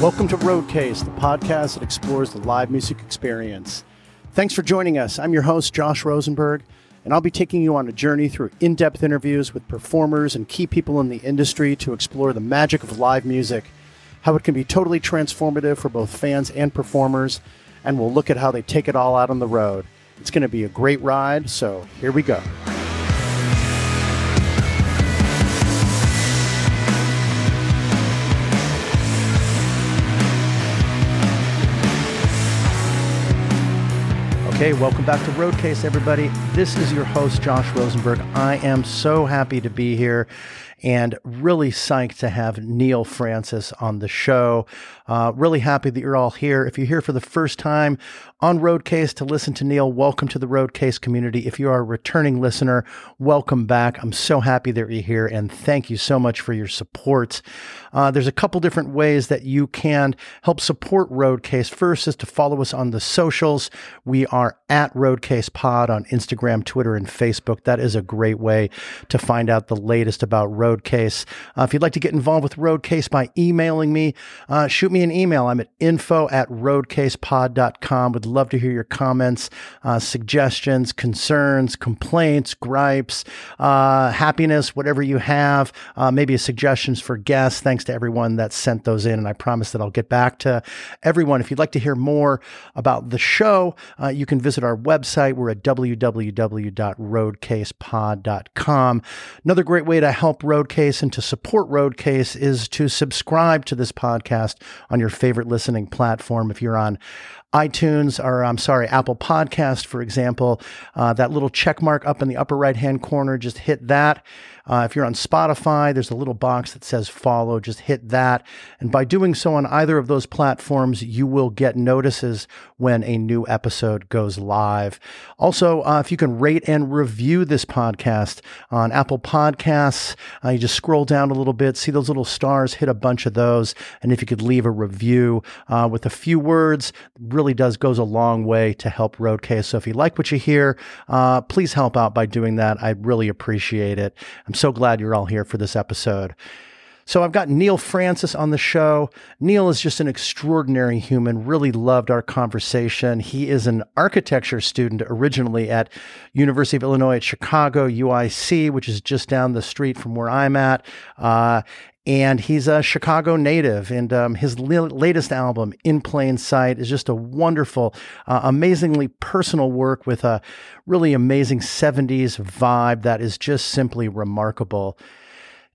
Welcome to Roadcase, the podcast that explores the live music experience. Thanks for joining us. I'm your host, Josh Rosenberg, and I'll be taking you on a journey through in depth interviews with performers and key people in the industry to explore the magic of live music, how it can be totally transformative for both fans and performers, and we'll look at how they take it all out on the road. It's going to be a great ride, so here we go. Okay, welcome back to Roadcase, everybody. This is your host, Josh Rosenberg. I am so happy to be here and really psyched to have Neal Francis on the show. Uh, really happy that you're all here. If you're here for the first time on Roadcase to listen to Neal, welcome to the Roadcase community. If you are a returning listener, welcome back. I'm so happy that you're here and thank you so much for your support. Uh, there's a couple different ways that you can help support Roadcase. First is to follow us on the socials. We are at Roadcase Pod on Instagram, Twitter, and Facebook. That is a great way to find out the latest about Roadcase. Uh, if you'd like to get involved with Roadcase by emailing me, uh, shoot me an email. I'm at info at roadcasepod.com. Would love to hear your comments, uh, suggestions, concerns, complaints, gripes, uh, happiness, whatever you have. Uh, maybe suggestions for guests. Thanks to everyone that sent those in. And I promise that I'll get back to everyone. If you'd like to hear more about the show, uh, you can visit our website. We're at www.roadcasepod.com. Another great way to help Road Roadcase and to support Roadcase is to subscribe to this podcast on your favorite listening platform. If you're on iTunes or I'm sorry, Apple Podcast, for example, uh, that little check mark up in the upper right hand corner, just hit that. Uh, if you're on Spotify, there's a little box that says follow. Just hit that. And by doing so on either of those platforms, you will get notices when a new episode goes live. Also, uh, if you can rate and review this podcast on Apple Podcasts, uh, you just scroll down a little bit, see those little stars, hit a bunch of those. And if you could leave a review uh, with a few words, really does goes a long way to help Roadcase. So if you like what you hear, uh, please help out by doing that. I really appreciate it. I'm so glad you're all here for this episode. So I've got Neal Francis on the show. Neil is just an extraordinary human. Really loved our conversation. He is an architecture student originally at University of Illinois at Chicago, UIC, which is just down the street from where I'm at. Uh, and he's a Chicago native. And um, his latest album, In Plain Sight, is just a wonderful, uh, amazingly personal work with a really amazing 70s vibe that is just simply remarkable.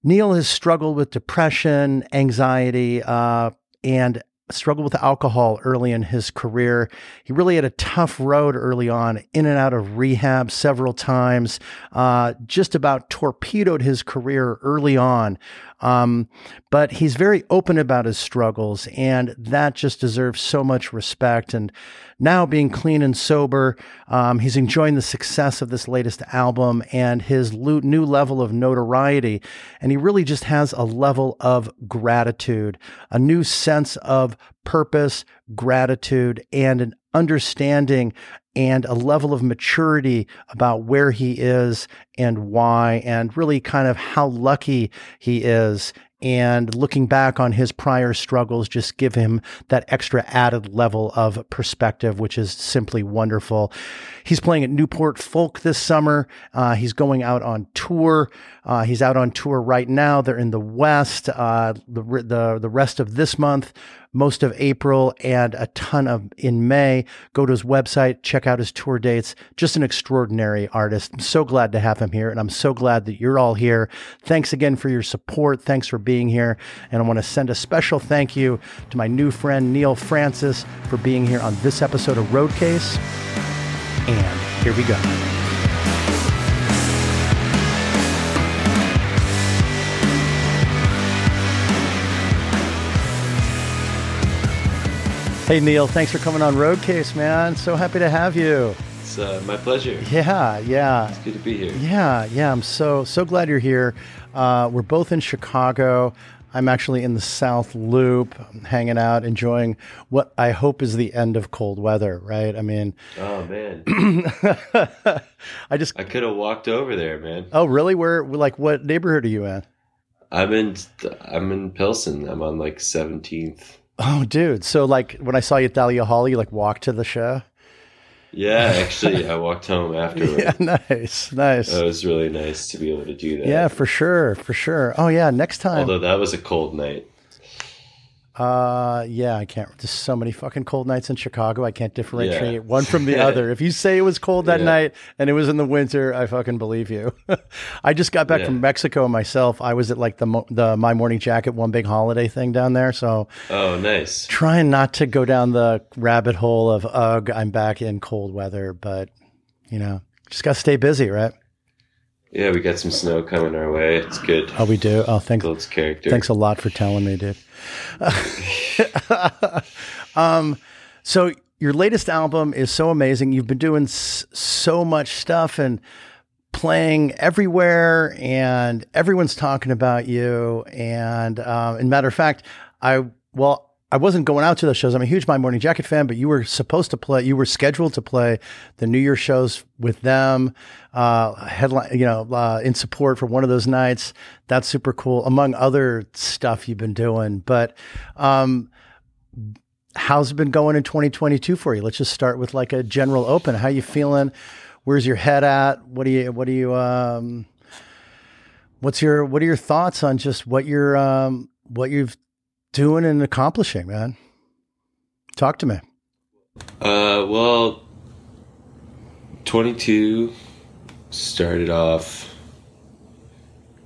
Neal has struggled with depression, anxiety, uh, and struggled with alcohol early in his career. He really had a tough road early on, in and out of rehab several times, uh, just about torpedoed his career early on. Um, but he's very open about his struggles, and that just deserves so much respect. And now, being clean and sober, um, he's enjoying the success of this latest album and his lo- new level of notoriety. And he really just has a level of gratitude, a new sense of purpose, gratitude, and an understanding and a level of maturity about where he is and why, and really kind of how lucky he is and looking back on his prior struggles just give him that extra added level of perspective, which is simply wonderful. He's playing at Newport Folk this summer. Uh, he's going out on tour. Uh, he's out on tour right now. They're in the West. Uh, the, the the rest of this month most of April and a ton of in May. Go to his website, check out his tour dates. Just an extraordinary artist. I'm so glad to have him here, and I'm so glad that you're all here. Thanks again for your support. Thanks for being here. And I want to send a special thank you to my new friend, Neal Francis, for being here on this episode of Roadcase. And here we go. Hey, Neal, thanks for coming on Roadcase, man. So happy to have you. It's uh, my pleasure. Yeah, yeah. It's good to be here. Yeah, yeah. I'm so so glad you're here. Uh, we're both in Chicago. I'm actually in the South Loop, hanging out, enjoying what I hope is the end of cold weather. Right? I mean, oh man, I just I could have walked over there, man. Oh, really? Where? Like, what neighborhood are you in? I'm in I'm in Pilsen. I'm on like 17th Oh, dude. So like when I saw you at Thalia Hall, you like walked to the show. Yeah, actually, I walked home afterward. Yeah, nice, nice. It was really nice to be able to do that. yeah, for sure, for sure. Oh yeah, next time. Although that was a cold night. Uh, yeah, I can't. There's so many fucking cold nights in Chicago. I can't differentiate Yeah. one from the other. If you say it was cold that Yeah. night and it was in the winter, I fucking believe you. I just got back Yeah. from Mexico myself. I was at like the the my morning jacket one big holiday thing down there. So Oh, nice. trying not to go down the rabbit hole of ugh, I'm back in cold weather, but you know, just got to stay busy, right? Yeah, we got some snow coming our way. It's good. Oh, we do. Oh, thanks. Thanks a lot for telling me, dude. um, so your latest album is so amazing. You've been doing s- so much stuff and playing everywhere, and everyone's talking about you. And um, and matter of fact, I well. I wasn't going out to those shows. I'm a huge My Morning Jacket fan, but you were supposed to play. You were scheduled to play the New Year shows with them, uh, headline, you know, uh, in support for one of those nights. That's super cool, among other stuff you've been doing. But um, how's it been going in 2022 for you? Let's just start with like a general open. How you feeling? Where's your head at? What do you? What do you? Um, what's your? What are your thoughts on just what you're? Um, what you've doing and accomplishing, man? Talk to me. Uh, well, 22 started off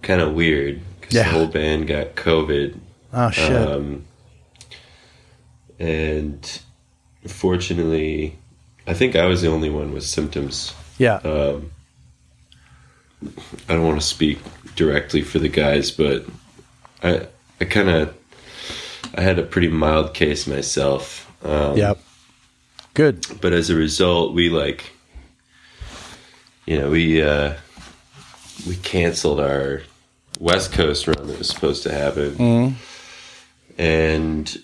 kind of weird because Yeah. the whole band got COVID. Oh shit. Um, and fortunately, I think I was the only one with symptoms. yeah. Um, I don't want to speak directly for the guys, but I I kind of I had a pretty mild case myself. Um, yep. Good. but as a result, we like, you know, we uh, we canceled our West Coast run that was supposed to happen, and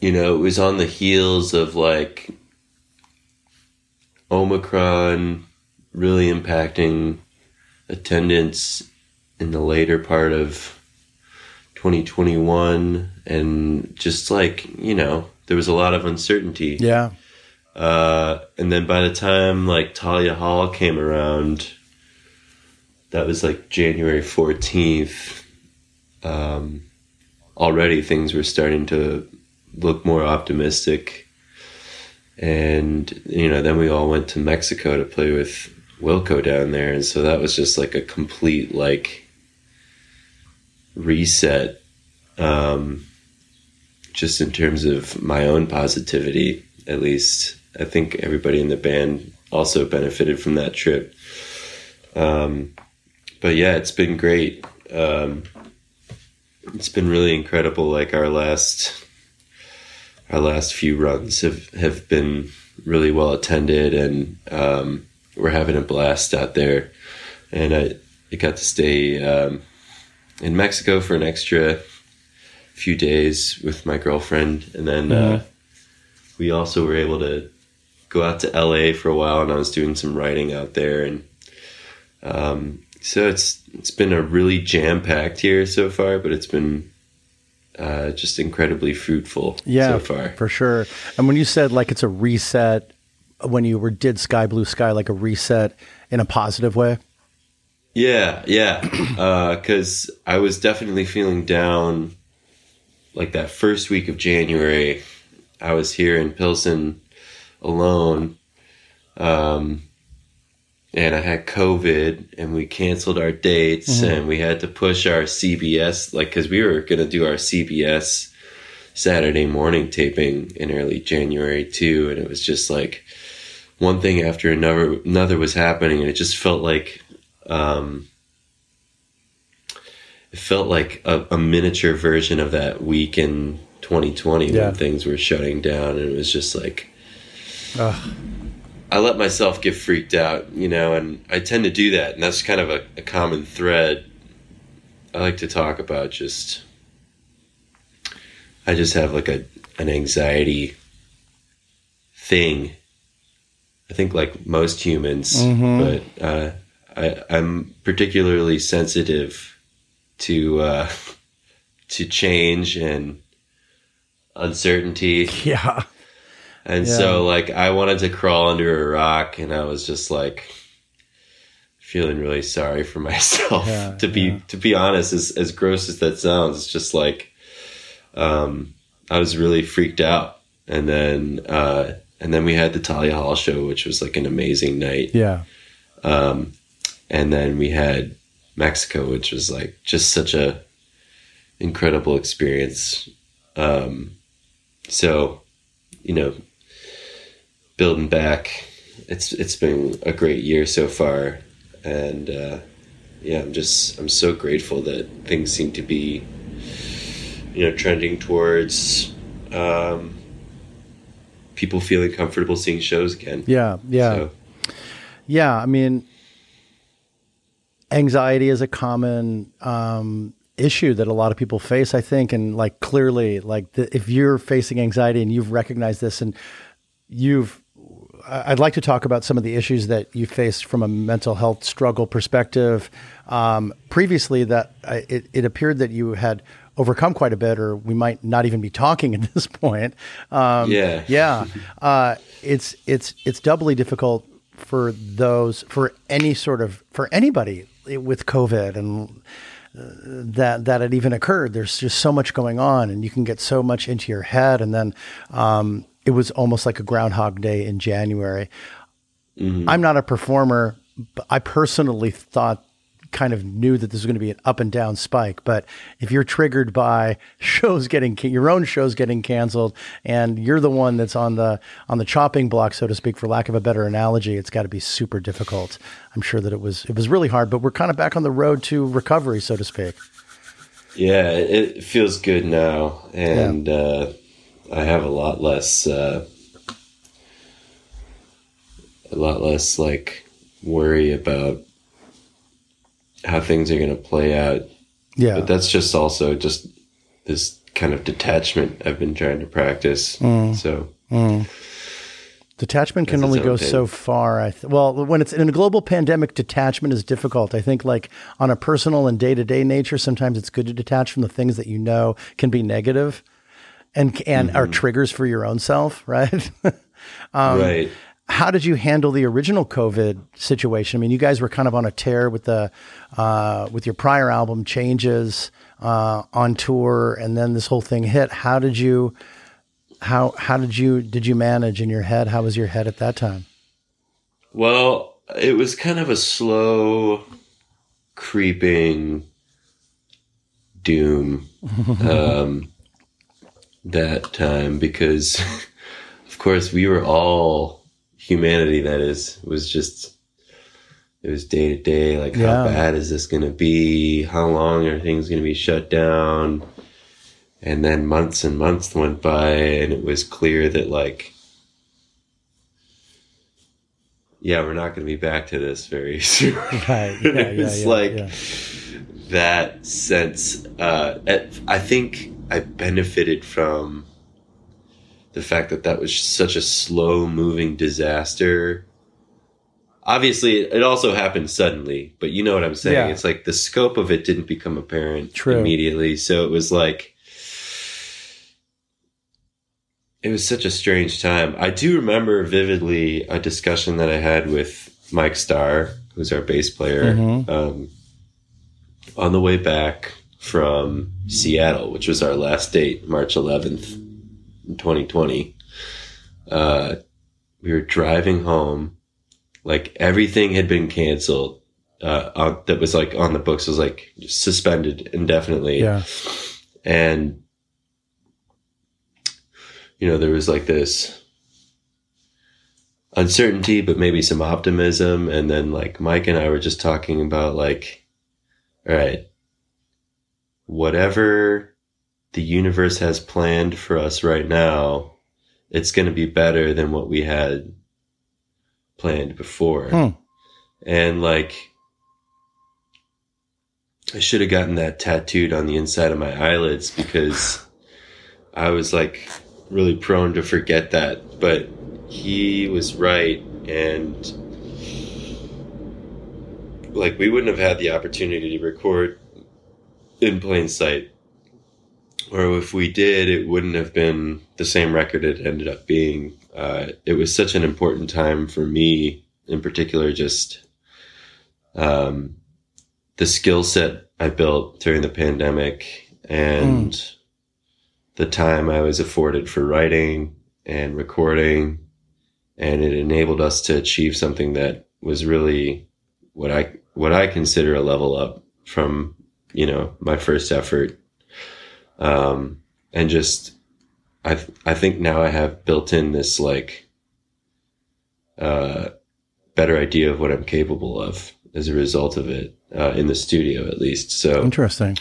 you know, it was on the heels of like Omicron really impacting attendance in the later part of 2021 and just like you know there was a lot of uncertainty Yeah. uh, and then by the time like Thalia Hall came around, that was like January 14th. Um, already things were starting to look more optimistic. And, you know, then we all went to Mexico to play with Wilco down there. And so that was just like a complete, like, reset. Um, just in terms of my own positivity, at least. I think everybody in the band also benefited from that trip. Um, but yeah, it's been great. Um, it's been really incredible. Like our last, our last few runs have have been really well attended, and um, we're having a blast out there. And I, I got to stay um, in Mexico for an extra few days with my girlfriend, and then uh, we also were able to go out to LA for a while, and I was doing some writing out there, and um, so it's it's been a really jam packed year so far, but it's been uh, just incredibly fruitful Yeah. so far. For sure. And when you said like it's a reset, when you were did Sky Blue Sky like a reset in a positive way. Yeah, yeah. Because I was definitely feeling down. Like that first week of January, I was here in Pilsen alone, um, and I had COVID, and we canceled our dates, and we had to push our CBS, like because we were gonna do our CBS Saturday morning taping in early January too, and it was just like one thing after another another was happening, and it just felt like um, it felt like a, a miniature version of that week in 2020 Yeah. when things were shutting down, and it was just like Ugh. I let myself get freaked out, you know, and I tend to do that, and that's kind of a, a common thread. I like to talk about just. I just have like a an anxiety thing. I think like most humans, but uh, I, I'm particularly sensitive to uh, to change and uncertainty. Yeah. And Yeah. so like I wanted to crawl under a rock and I was just like feeling really sorry for myself. Yeah, to be yeah. to be honest, as as gross as that sounds, it's just like um I was really freaked out. And then uh and then we had the Thalia Hall show, which was like an amazing night. Yeah. Um and then we had Mexico, which was like just such a incredible experience. Um so, you know, building back, it's it's been a great year so far, and uh, yeah, I'm just I'm so grateful that things seem to be, you know, trending towards um, people feeling comfortable seeing shows again. Yeah. Yeah. So, Yeah, I mean, anxiety is a common um, issue that a lot of people face, I think, and like clearly, like the, if you're facing anxiety and you've recognized this, and you've, I'd like to talk about some of the issues that you faced from a mental health struggle perspective. Um, previously, that I, it, it appeared that you had overcome quite a bit, or we might not even be talking at this point. Um, Yeah. yeah, uh, it's it's it's doubly difficult for those for any sort of for anybody with COVID and uh, that that it even occurred. There's just so much going on, and you can get so much into your head. And then um, it was almost like a Groundhog Day in January. I'm not a performer, but I personally thought kind of knew that this was going to be an up and down spike. But if you're triggered by shows getting your own shows getting canceled, and you're the one that's on the on the chopping block, so to speak, for lack of a better analogy, it's got to be super difficult. I'm sure that it was it was really hard, but we're kind of back on the road to recovery, so to speak. yeah, it feels good now, and uh, I have a lot less, uh, a lot less like worry about how things are going to play out Yeah, But that's just also just this kind of detachment I've been trying to practice. Mm. So Detachment can only go so far. I th- well, when it's in a global pandemic, detachment is difficult. I think, like on a personal and day to day nature, sometimes it's good to detach from the things that you know can be negative and and are triggers for your own self, right? Um, right. How did you handle the original COVID situation? I mean, you guys were kind of on a tear with the uh, with your prior album changes uh, on tour, and then this whole thing hit. How did you how how did you did you manage in your head? How was your head at that time? Well, it was kind of a slow creeping doom um, that time because, of course, we were all humanity. That is was just it was day to day. Like, Yeah. how bad is this going to be? How long are things going to be shut down? And then months and months went by, and it was clear that like yeah, we're not going to be back to this very soon. Right. Yeah, yeah, it's yeah, like yeah. that sense. Uh, I think I benefited from the fact that that was such a slow moving disaster. Obviously, it also happened suddenly, but you know what I'm saying. Yeah. It's like the scope of it didn't become apparent True. immediately. So it was like, it was such a strange time. I do remember vividly a discussion that I had with Mike Starr, who's our bass player, Mhm. um, on the way back from Seattle, which was our last date, March 11th, in 2020. Uh, we were driving home, like everything had been canceled. Uh, on, that was like on the books was like suspended indefinitely Yeah. and you know there was like this uncertainty but maybe some optimism and then like mike and i were just talking about like all right whatever the universe has planned for us right now it's going to be better than what we had planned before Hmm. and like I should have gotten that tattooed on the inside of my eyelids because I was like really prone to forget that. But he was right. And like we wouldn't have had the opportunity to record in plain sight or if we did, it wouldn't have been the same record it ended up being. Uh, it was such an important time for me, in particular, just um, the skill set I built during the pandemic and mm. the time I was afforded for writing and recording. And it enabled us to achieve something that was really what I, what I consider a level up from, you know, my first effort um, and just, I, I think now I have built in this like, uh, better idea of what I'm capable of as a result of it, uh, in the studio at least. So interesting.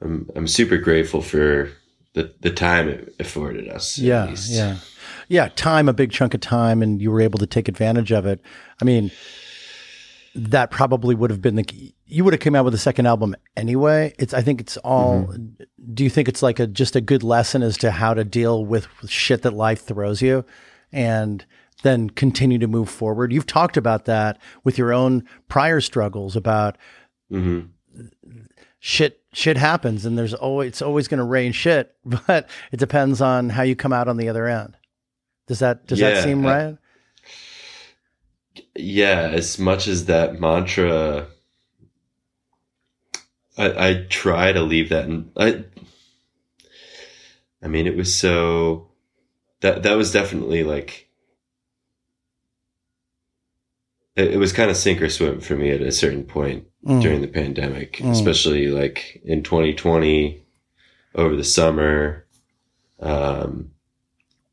I'm, I'm super grateful for the, the time it afforded us. Yeah. Yeah. Yeah. Time, a big chunk of time, and you were able to take advantage of it. I mean, that probably would have been the you would have come out with a second album anyway. It's I think it's all. Mm-hmm. Do you think it's like a just a good lesson as to how to deal with, with shit that life throws you, and then continue to move forward? You've talked about that with your own prior struggles about mm-hmm. shit. Shit happens, and there's always it's always going to rain shit, but it depends on how you come out on the other end. Does that does yeah, that seem right? yeah, as much as that mantra, I, I try to leave that. In, I, I mean, it was so that that was definitely like it, it was kind of sink or swim for me at a certain point mm. during the pandemic, mm. especially like in 2020 over the summer. Um,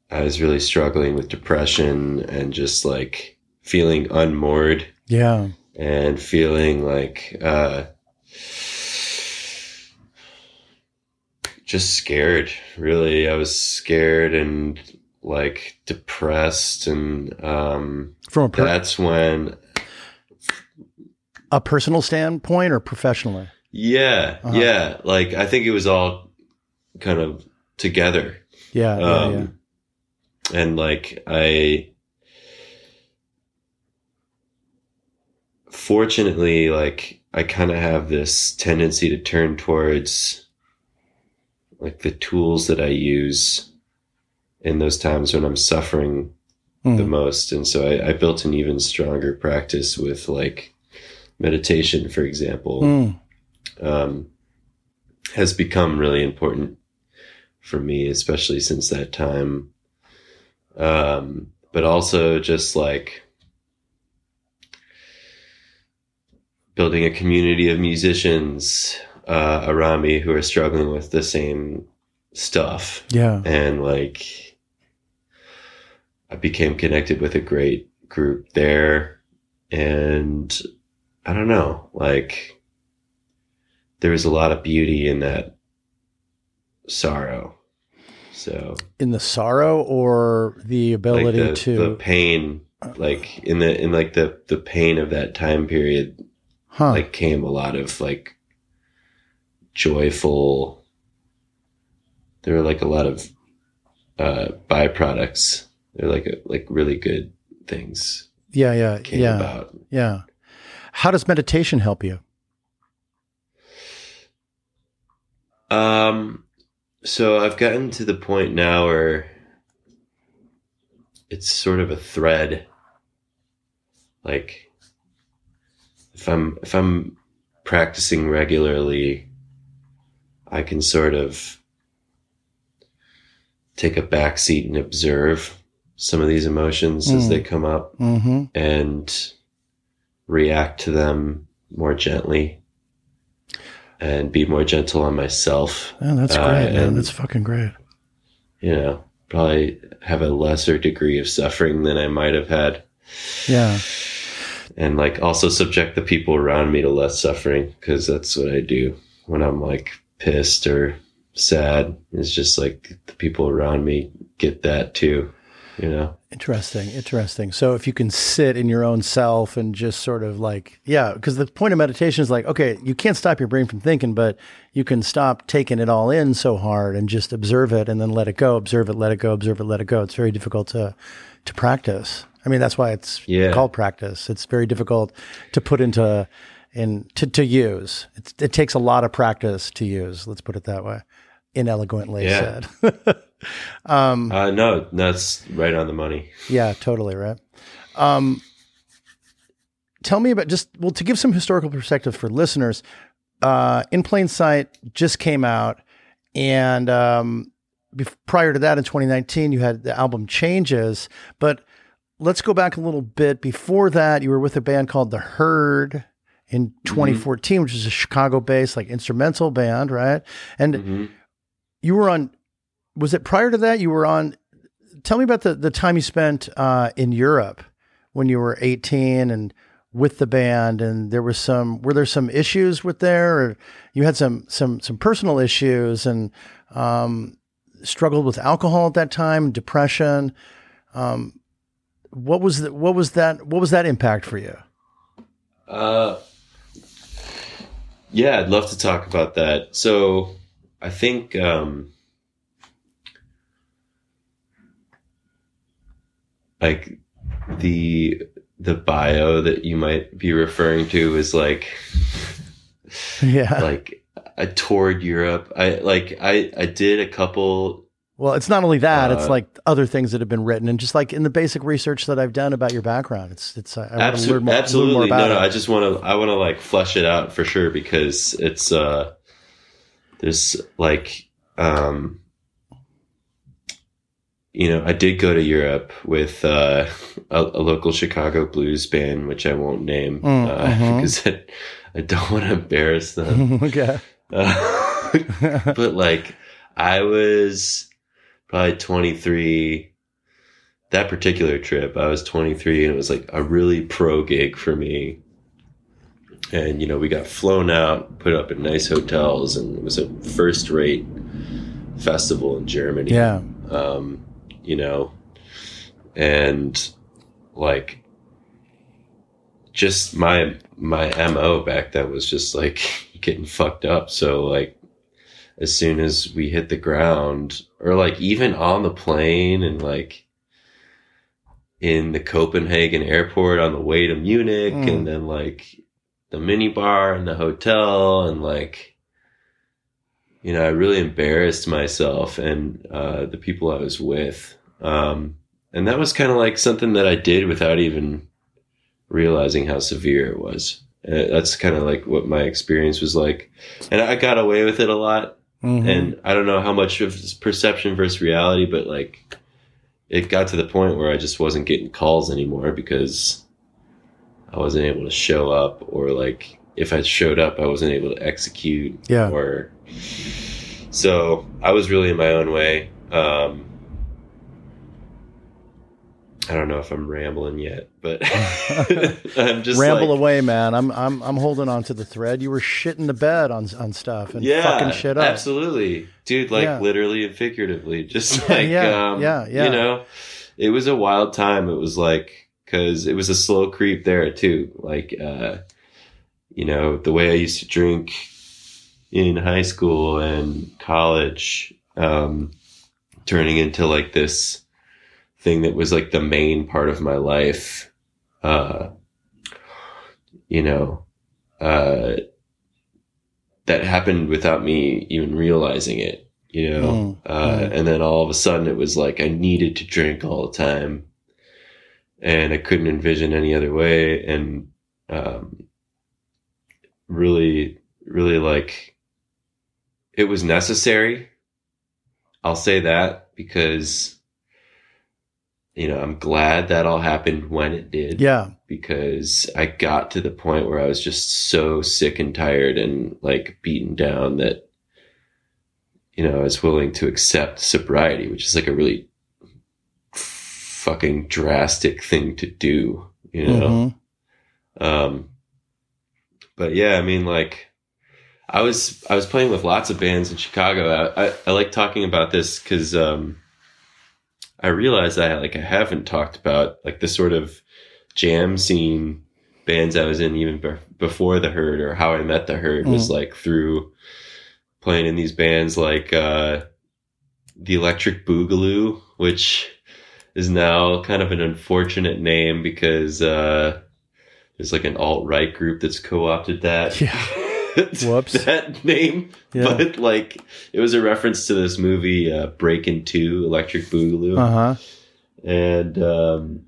I was really struggling with depression and just like feeling unmoored. Yeah. And feeling like, uh, just scared, really. I was scared and like depressed. And, um, from a per- that's when a personal standpoint or professionally? Yeah. Uh-huh. Yeah. Like, I think it was all kind of together. Yeah. Um, yeah, yeah. And like, I, fortunately, like I kind of have this tendency to turn towards like the tools that I use in those times when I'm suffering mm. the most. And so I, I, built an even stronger practice with like meditation, for example, mm. um, has become really important for me, especially since that time. Um, but also just like building a community of musicians uh, around me who are struggling with the same stuff. Yeah. And like, I became connected with a great group there. And I don't know, like, there was a lot of beauty in that sorrow. So, in the sorrow or the ability like the, to the pain, like in the in like the the pain of that time period huh. like came a lot of like joyful. There were like a lot of uh byproducts. They're like a, like really good things yeah yeah yeah about. yeah. How does meditation help you? Um so i've gotten to the point now where it's sort of a thread. Like if I'm if I'm practicing regularly, I can sort of take a back seat and observe some of these emotions mm. as they come up mm-hmm. and react to them more gently and be more gentle on myself. Oh, that's uh, great, man. That's fucking great. You know, probably have a lesser degree of suffering than I might have had. Yeah and like also subject the people around me to less suffering because that's what I do when I'm like pissed or sad. It's just like the people around me get that too, you know? Interesting. Interesting. So if you can sit in your own self and just sort of like, yeah, because the point of meditation is like, okay, you can't stop your brain from thinking, but you can stop taking it all in so hard and just observe it and then let it go, observe it, let it go, observe it, let it go. It's very difficult to, to practice. I mean, that's why it's yeah. called practice. It's very difficult to put into in to, to use. It's, it takes a lot of practice to use. Let's put it that way. inelegantly Yeah. said. um, Uh, no, that's right on the money. yeah, totally right. Um, tell me about just well to give some historical perspective for listeners. Uh, in plain sight just came out, and um, bef- prior to that, in 2019, you had the album Changes. But let's go back a little bit. Before that, you were with a band called The Heard in 2014, which is a Chicago-based like instrumental band, right? And Mhm. you were on. Was it prior to that? You were on. Tell me about the the time you spent uh, in Europe when you were 18 and with the band and there was some were there some issues with there or you had some some some personal issues and um, struggled with alcohol at that time depression um, what was the, what was that what was that impact for you Uh, yeah, I'd love to talk about that. So, I think um, like the the bio that you might be referring to is like yeah like I toured Europe. I like I I did a couple well it's not only that it's Uh, like other things that have been written and just like in the basic research that I've done about your background it's it's I want to learn more, absolutely learn more about no no it. i just want to i want to like flesh it out for sure because it's uh there's like um you know i did go to europe with uh a, a local chicago blues band which i won't name Mm, uh, mhm. because I, I don't want to embarrass them okay uh, but like I was probably 23 that particular trip I was 23 and it was like a really pro gig for me. And you know we got flown out put up in nice hotels and it was a first rate festival in Germany. Yeah. Um, you know, and like just my my mo back then was just like getting fucked up. So like as soon as we hit the ground, or like even on the plane, and like in the Copenhagen airport on the way to Munich, Mm. and then like the minibar and the hotel, and like you know, I really embarrassed myself and uh, the people I was with. Um, and that was kind of like something that I did without even realizing how severe it was. Uh, that's kind of like what my experience was like. And I got away with it a lot. Mhm. And I don't know how much of perception versus reality, but like it got to the point where I just wasn't getting calls anymore because I wasn't able to show up or like if I showed up, I wasn't able to execute yeah or so I was really in my own way. Um, I don't know if I'm rambling yet, but I'm just ramble like, away, man. I'm I'm I'm holding on to the thread. You were shitting the bed on on stuff and yeah, fucking shit up. absolutely, dude. Like Yeah. literally and figuratively, just like Yeah, um, yeah, yeah. You know, it was a wild time. It was like because it was a slow creep there too. Like, uh, you know, the way I used to drink in high school and college, um, turning into like this thing that was like the main part of my life. Uh, you know, uh, that happened without me even realizing it, you know? Mm, uh, mm. and then all of a sudden it was like I needed to drink all the time and I couldn't envision any other way. And, um, really, really like it was necessary. I'll say that because, you know, I'm glad that all happened when it did Yeah, because I got to the point where I was just so sick and tired and like beaten down that you know I was willing to accept sobriety, which is like a really fucking drastic thing to do, you know. Mhm. Um, but yeah, I mean, like, I was I was playing with lots of bands in Chicago. I I, I like talking about this because um, I realized I like I haven't talked about like the sort of jam scene bands I was in even be- before the Heard or how I met the Heard was like through playing in these bands like uh, the Electric Boogaloo, which is now kind of an unfortunate name because uh, there's like an alt right group that's co opted that. Yeah. Whoops. that name, Yeah. but like it was a reference to this movie, uh, Breaking Two, Electric Boogaloo, Uh huh. and um,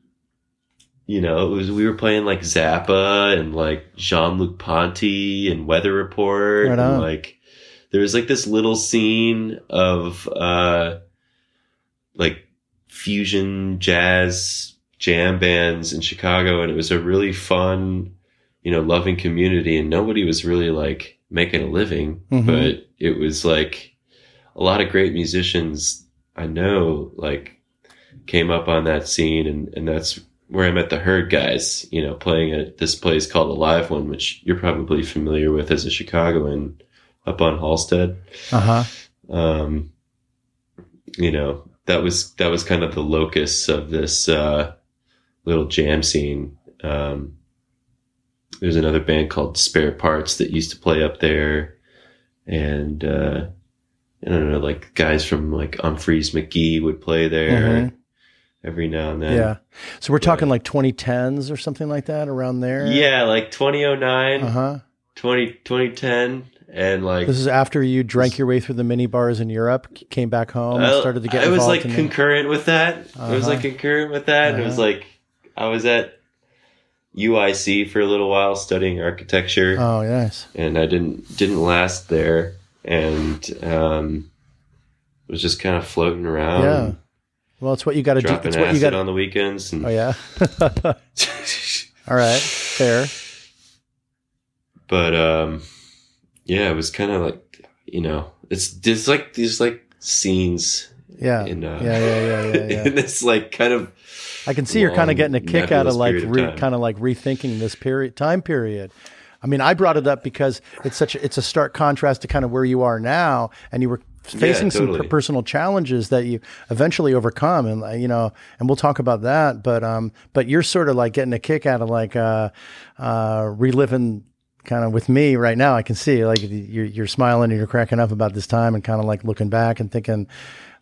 you know, it was we were playing like Zappa and like Jean Luc Ponty and Weather Report, Right and like there was like this little scene of uh, like fusion jazz jam bands in Chicago, and it was a really fun, you know, loving community, and nobody was really like making a living, Mhm. but it was like a lot of great musicians I know like came up on that scene, and and that's where I met the Heard guys, you know, playing at this place called the Live One, which you're probably familiar with as a Chicagoan up on Halsted Uh huh. um, you know that was that was kind of the locus of this uh, little jam scene. Um, there's another band called Spare Parts that used to play up there, and uh, I don't know, like guys from like Umphrey's McGee would play there Mhm. every now and then. Yeah. So we're talking like 2010s or something like that around there. yeah, like 2009, Uh huh. 20, 2010, and like This is after you drank your way through the mini bars in Europe, came back home, and I- started to get I was like concurrent with that. It was Uh-huh. like concurrent with that. and It was Uh-huh. like I was at UIC for a little while studying architecture, Oh, nice. and I didn't didn't last there, and um, was just kind of floating around, Yeah. Well, it's what you got to do. It's what you got. on the weekends, and Oh yeah. All right. Fair. but um, yeah, it was kind of like you know, it's there's like these like scenes Yeah. in uh, yeah. Yeah. Yeah. Yeah. Yeah. in this like kind of I can see you're kind of getting a kick out of like re, kind of like rethinking this period time period. I mean, I brought it up because it's such a, it's a stark contrast to kind of where you are now, and you were facing some totally. per- personal challenges that you eventually overcome, and uh, you know, and we'll talk about that. But um, but you're sort of like getting a kick out of like uh, uh, reliving kind of with me right now. I can see like you're you're smiling and you're cracking up about this time, and kind of like looking back and thinking,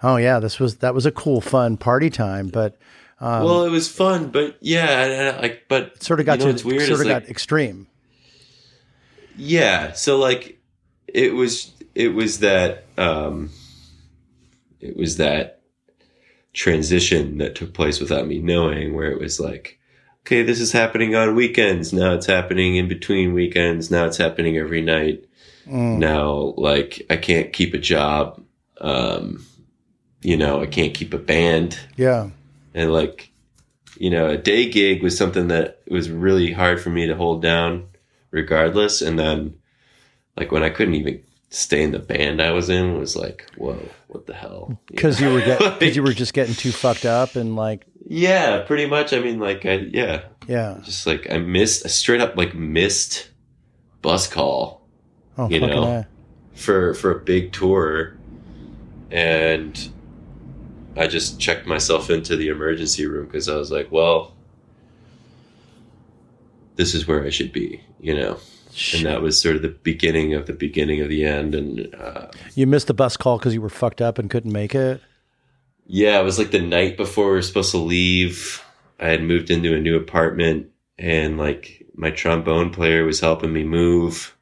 oh yeah, this was that was a cool, fun party time, but. Um, well, it was fun, but yeah, like, but it sort of got you know to weird sort of like, got extreme. Yeah, so like it was it was that um it was that transition that took place without me knowing where it was like okay, this is happening on weekends. Now it's happening in between weekends. Now it's happening every night. Mm. Now like I can't keep a job. Um you know, I can't keep a band Yeah. And like you know a day gig was something that was really hard for me to hold down regardless and then like when i couldn't even stay in the band i was in it was like whoa what the hell Because you were get, cause you were just getting too fucked up and like yeah pretty much i mean like i yeah yeah. just like i missed I straight up like missed bus call Oh You know. A. for for a big tour and i just checked myself into the emergency room because i was like well this is where i should be you know? And that was sort of the beginning of the beginning of the end and uh, You missed the bus call because you were fucked up and couldn't make it. yeah it was like the night before we were supposed to leave. I had moved into a new apartment and like my trombone player was helping me move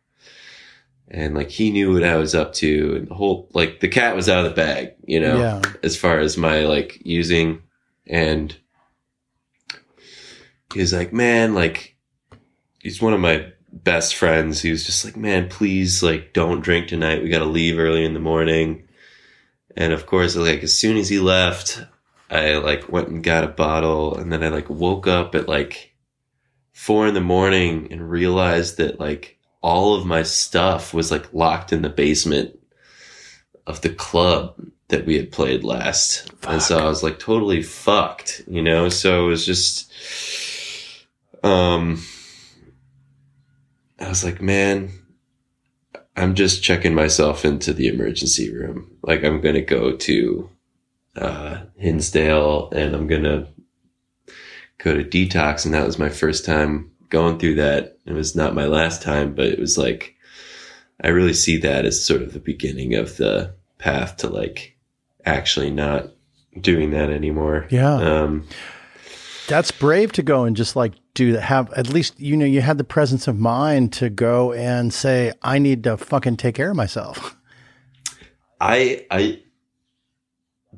and like he knew what i was up to and the whole like the cat was out of the bag you know Yeah. as far as my like using. And he was like man like he's one of my best friends. He was just like man please like don't drink tonight. We got to leave early in the morning. And of course like as soon as he left i like went and got a bottle. And then i like woke up at like four in the morning and realized that like all of my stuff was like locked in the basement of the club that we had played last. And so I was like totally fucked, you know? So it was just, um, I was like, man, I'm just checking myself into the emergency room. Like I'm going to go to, uh, Hinsdale and I'm going to go to detox. And that was my first time going through that. It was not my last time, but it was like, I really see that as sort of the beginning of the path to like actually not doing that anymore. Yeah. Um, That's brave to go and just like do that? Have at least you know you had the presence of mind to go and say, "I need to fucking take care of myself." I I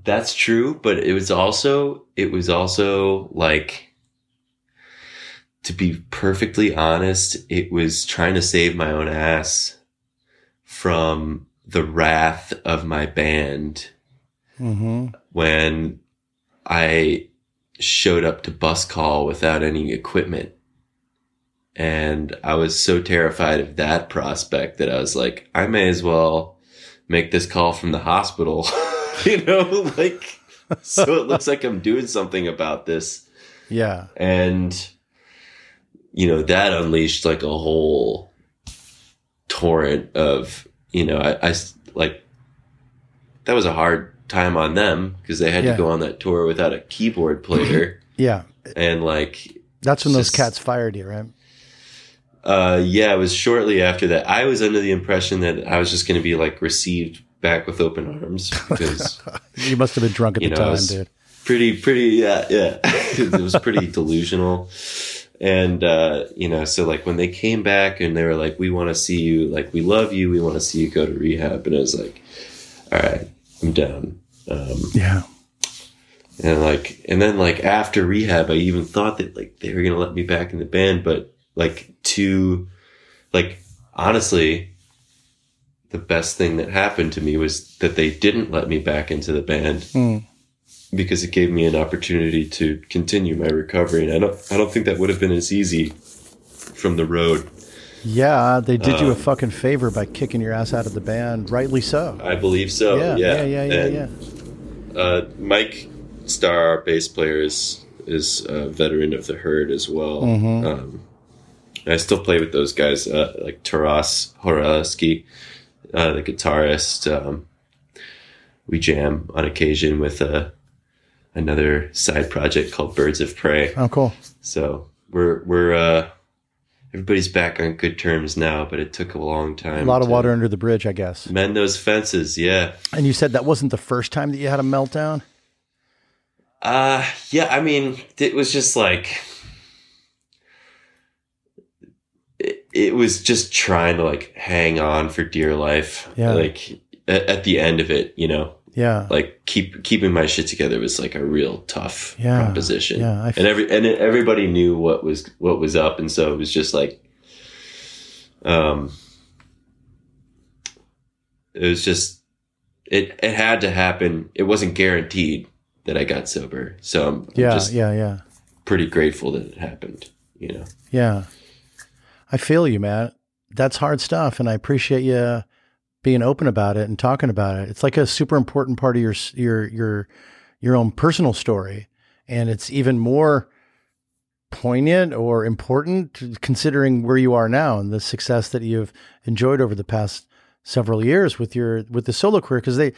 that's true, but it was also it was also like to be perfectly honest, it was trying to save my own ass from the wrath of my band Mm-hmm. when I showed up to bus call without any equipment. And I was so terrified of that prospect that I was like, I may as well make this call from the hospital, you know, like, so it looks like I'm doing something about this. Yeah. And, you know, that unleashed like a whole torrent of, you know, I, I like, that was a hard time on them because they had Yeah. to go on that tour without a keyboard player. Yeah. and like, That's when those Just- cats fired you, right? uh, yeah, it was shortly after that. I was under the impression that I was just going to be like received back with open arms because You must have been drunk at the know, time, dude. pretty, pretty, yeah, yeah. it was pretty delusional. And, uh, you know, so like when they came back and they were like, we want to see you, like, we love you. We want to see you go to rehab. And I was like, all right, I'm down. Um, Yeah. and like, and then like after rehab, I even thought that like they were going to let me back in the band, but like to, like, honestly, the best thing that happened to me was that they didn't let me back into the band Mm. Because it gave me an opportunity to continue my recovery. And I don't, I don't think that would have been as easy from the road. Yeah, they did you a Um, fucking favor by kicking your ass out of the band, rightly so. I believe so. yeah, Yeah, yeah, yeah, yeah, And, yeah. Uh, Mike Starr, our bass player, is is a veteran of the Heard as well. Mhm. Um, I still play with those guys, uh, like Taras Horowski, uh, the guitarist. Um, we jam on occasion with uh, another side project called Birds of Prey. Oh, cool. So we're we're uh, everybody's back on good terms now, but it took a long time. A lot of water under the bridge, I guess. Mend those fences, yeah. And you said that wasn't the first time that you had a meltdown? Uh yeah, I mean, it was just like it, it was just trying to like hang on for dear life. Yeah. Like at, at the end of it, you know, Yeah. like keep keeping my shit together was like a real tough Yeah, proposition. yeah, I f- and every and everybody knew what was what was up, and so it was just like, um, it was just it it had to happen. It wasn't guaranteed that I got sober, so I'm, I'm Yeah, just yeah, yeah. pretty grateful that it happened. You know, Yeah. I feel you, man. That's hard stuff. And I appreciate you being open about it and talking about it. It's like a super important part of your, your, your, your own personal story. And it's even more poignant or important considering where you are now and the success that you've enjoyed over the past several years with your, with the solo career. Cause they,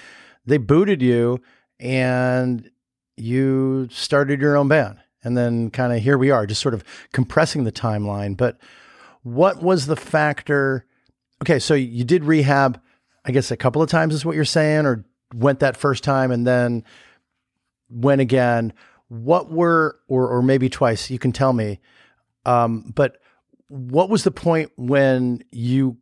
they booted you and you started your own band. And then kind of here we are, just sort of compressing the timeline. But what was the factor? Okay, so you did rehab, I guess a couple of times is what you're saying, or went that first time and then went again. What were, or or maybe twice? You can tell me. Um, but what was the point when you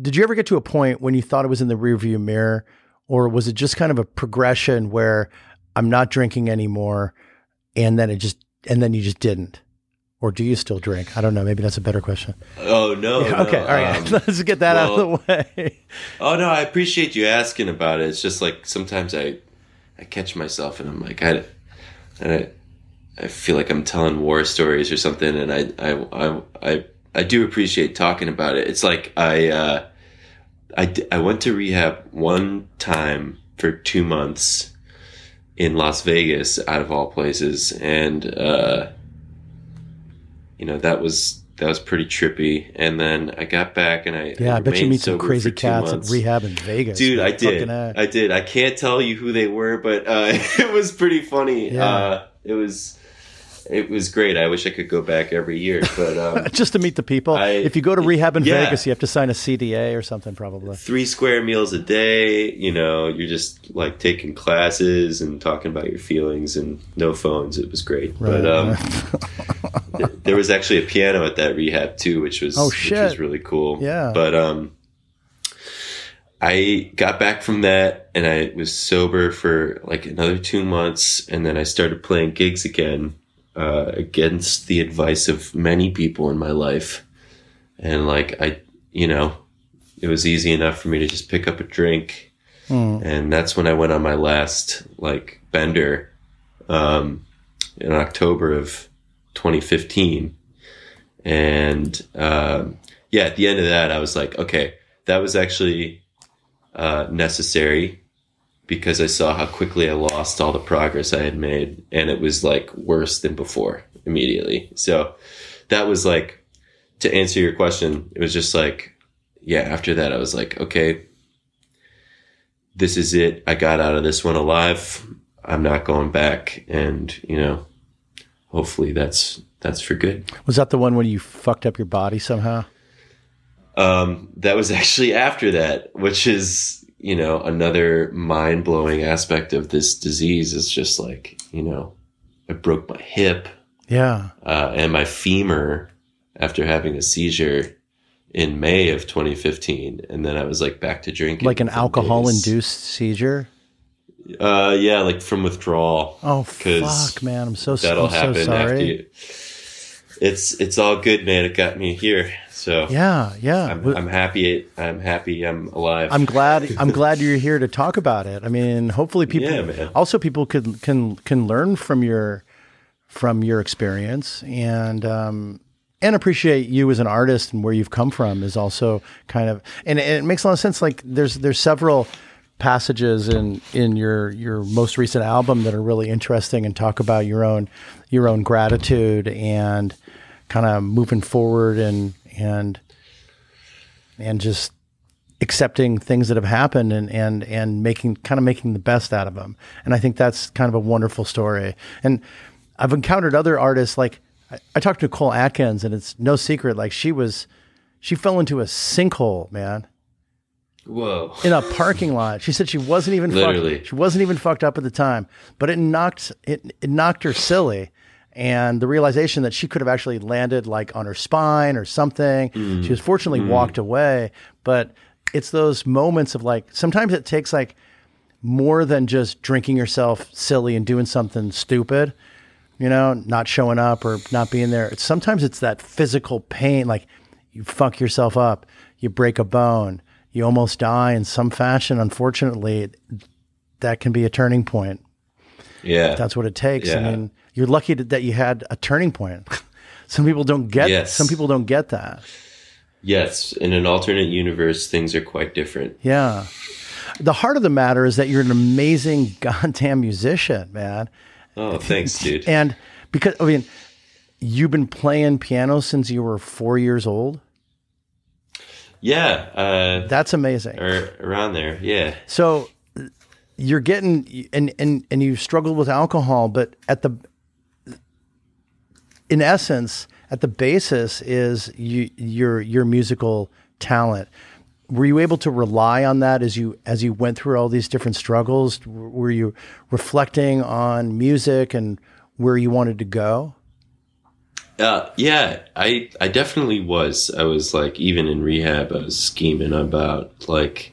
did you ever get to a point when you thought it was in the rearview mirror, or was it just kind of a progression where I'm not drinking anymore, and then it just and then you just didn't? Or do you still drink? I don't know. Maybe that's a better question. oh no, Yeah, no, okay, all right. um, Let's get that out of the way. Oh no, I appreciate you asking about it. It's just like sometimes I, I catch myself and I'm like I, and I, I feel like I'm telling war stories or something, and I, I, I, I, I do appreciate talking about it. It's like I, uh, I, I went to rehab one time for two months in Las Vegas, out of all places, and uh, you know that was. That was pretty trippy, and then I got back and I Yeah, I bet you meet some crazy cats at rehab in Vegas. Dude, I did. I did. I can't tell you who they were, but uh, it was pretty funny. Yeah. Uh, it was, it was great. I wish I could go back every year, but um, Just to meet the people. I- if you go to rehab in yeah. Vegas, you have to sign a CDA or something, probably. three square meals a day. You know, you're just like taking classes and talking about your feelings and no phones. It was great. But um, th- there was actually a piano at that rehab too, which was Oh, which shit. was really cool. Yeah. But um, I got back from that and I was sober for like another two months, and then I started playing gigs again uh, against the advice of many people in my life, and like I, you know, it was easy enough for me to just pick up a drink, and that's when I went on my last like bender, um, in October of 2015, and um, yeah, at the end of that, I was like, okay, that was actually uh, necessary because I saw how quickly I lost all the progress I had made, and it was like worse than before immediately. So that was like to answer your question. It was just like, yeah. After that, I was like, okay, this is it. I got out of this one alive. I'm not going back, and you know, hopefully that's that's for good. Was that the one when you fucked up your body somehow? Um, that was actually after that, which is, you know, another mind blowing aspect of this disease is just like, you know, I broke my hip Yeah. uh, and my femur after having a seizure in May of 2015. And then I was like back to drinking. Like an alcohol days. induced seizure? Uh, yeah, like from withdrawal. Oh, fuck, man. I'm so, That'll I'm so happen after sorry. you. It's, it's all good, man. It got me here. So Yeah, yeah. I'm, I'm happy. I'm happy. I'm alive. I'm glad. I'm glad you're here to talk about it. I mean, hopefully people. Yeah. Also, people could can can learn from your from your experience and um, and appreciate you as an artist and where you've come from is also kind of and, and it makes a lot of sense. Like there's there's several passages in in your your most recent album that are really interesting and talk about your own your own gratitude and kind of moving forward and and and just accepting things that have happened and and and making kind of making the best out of them. And I think that's kind of a wonderful story. And I've encountered other artists like I, I talked to Nicole Atkins, and it's no secret like she was she fell into a sinkhole, man, Whoa. in a parking lot. She said she wasn't even Literally. fucked, she wasn't even fucked up at the time, but it knocked it it knocked her silly. And the realization that she could have actually landed like on her spine or something. Mm. She was fortunately mm. walked away, but it's those moments of like sometimes it takes like more than just drinking yourself silly and doing something stupid, you know, not showing up or not being there. It's, sometimes it's that physical pain, like you fuck yourself up, you break a bone, you almost die in some fashion. Unfortunately, that can be a turning point. Yeah. That's what it takes. I mean, you're lucky that that you had a turning point. some people don't get. Yes. Some people don't get that. yes. In an alternate universe, things are quite different. Yeah. The heart of the matter is that you're an amazing goddamn musician, man. Oh, thanks, dude. And because I mean, you've been playing piano since you were four years old. Yeah. Uh, That's amazing. or around there. Yeah. So you're getting and and and you struggled with alcohol, but at the in essence, at the basis is you your your musical talent. Were you able to rely on that as you as you went through all these different struggles? Were you reflecting on music and where you wanted to go? Uh, yeah, I I definitely was. I was like, even in rehab, I was scheming about like,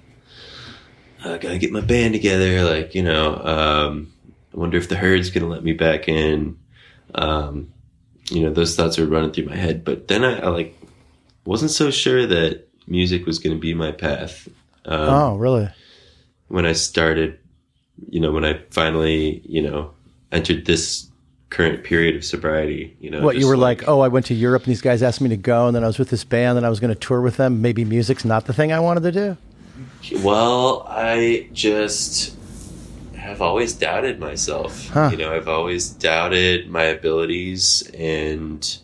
I gotta get my band together. Like, you know, um, I wonder if the Heard's gonna let me back in. Um, you know, those thoughts were running through my head. But then I, I like wasn't so sure that music was gonna be my path. Um, oh, really? when I started, you know, when I finally, you know, entered this current period of sobriety, you know, What you were like, oh, I went to Europe and these guys asked me to go, and then I was with this band, and I was going to tour with them. Maybe music's not the thing I wanted to do. Well, I just have always doubted myself. Huh. You know, I've always doubted my abilities and,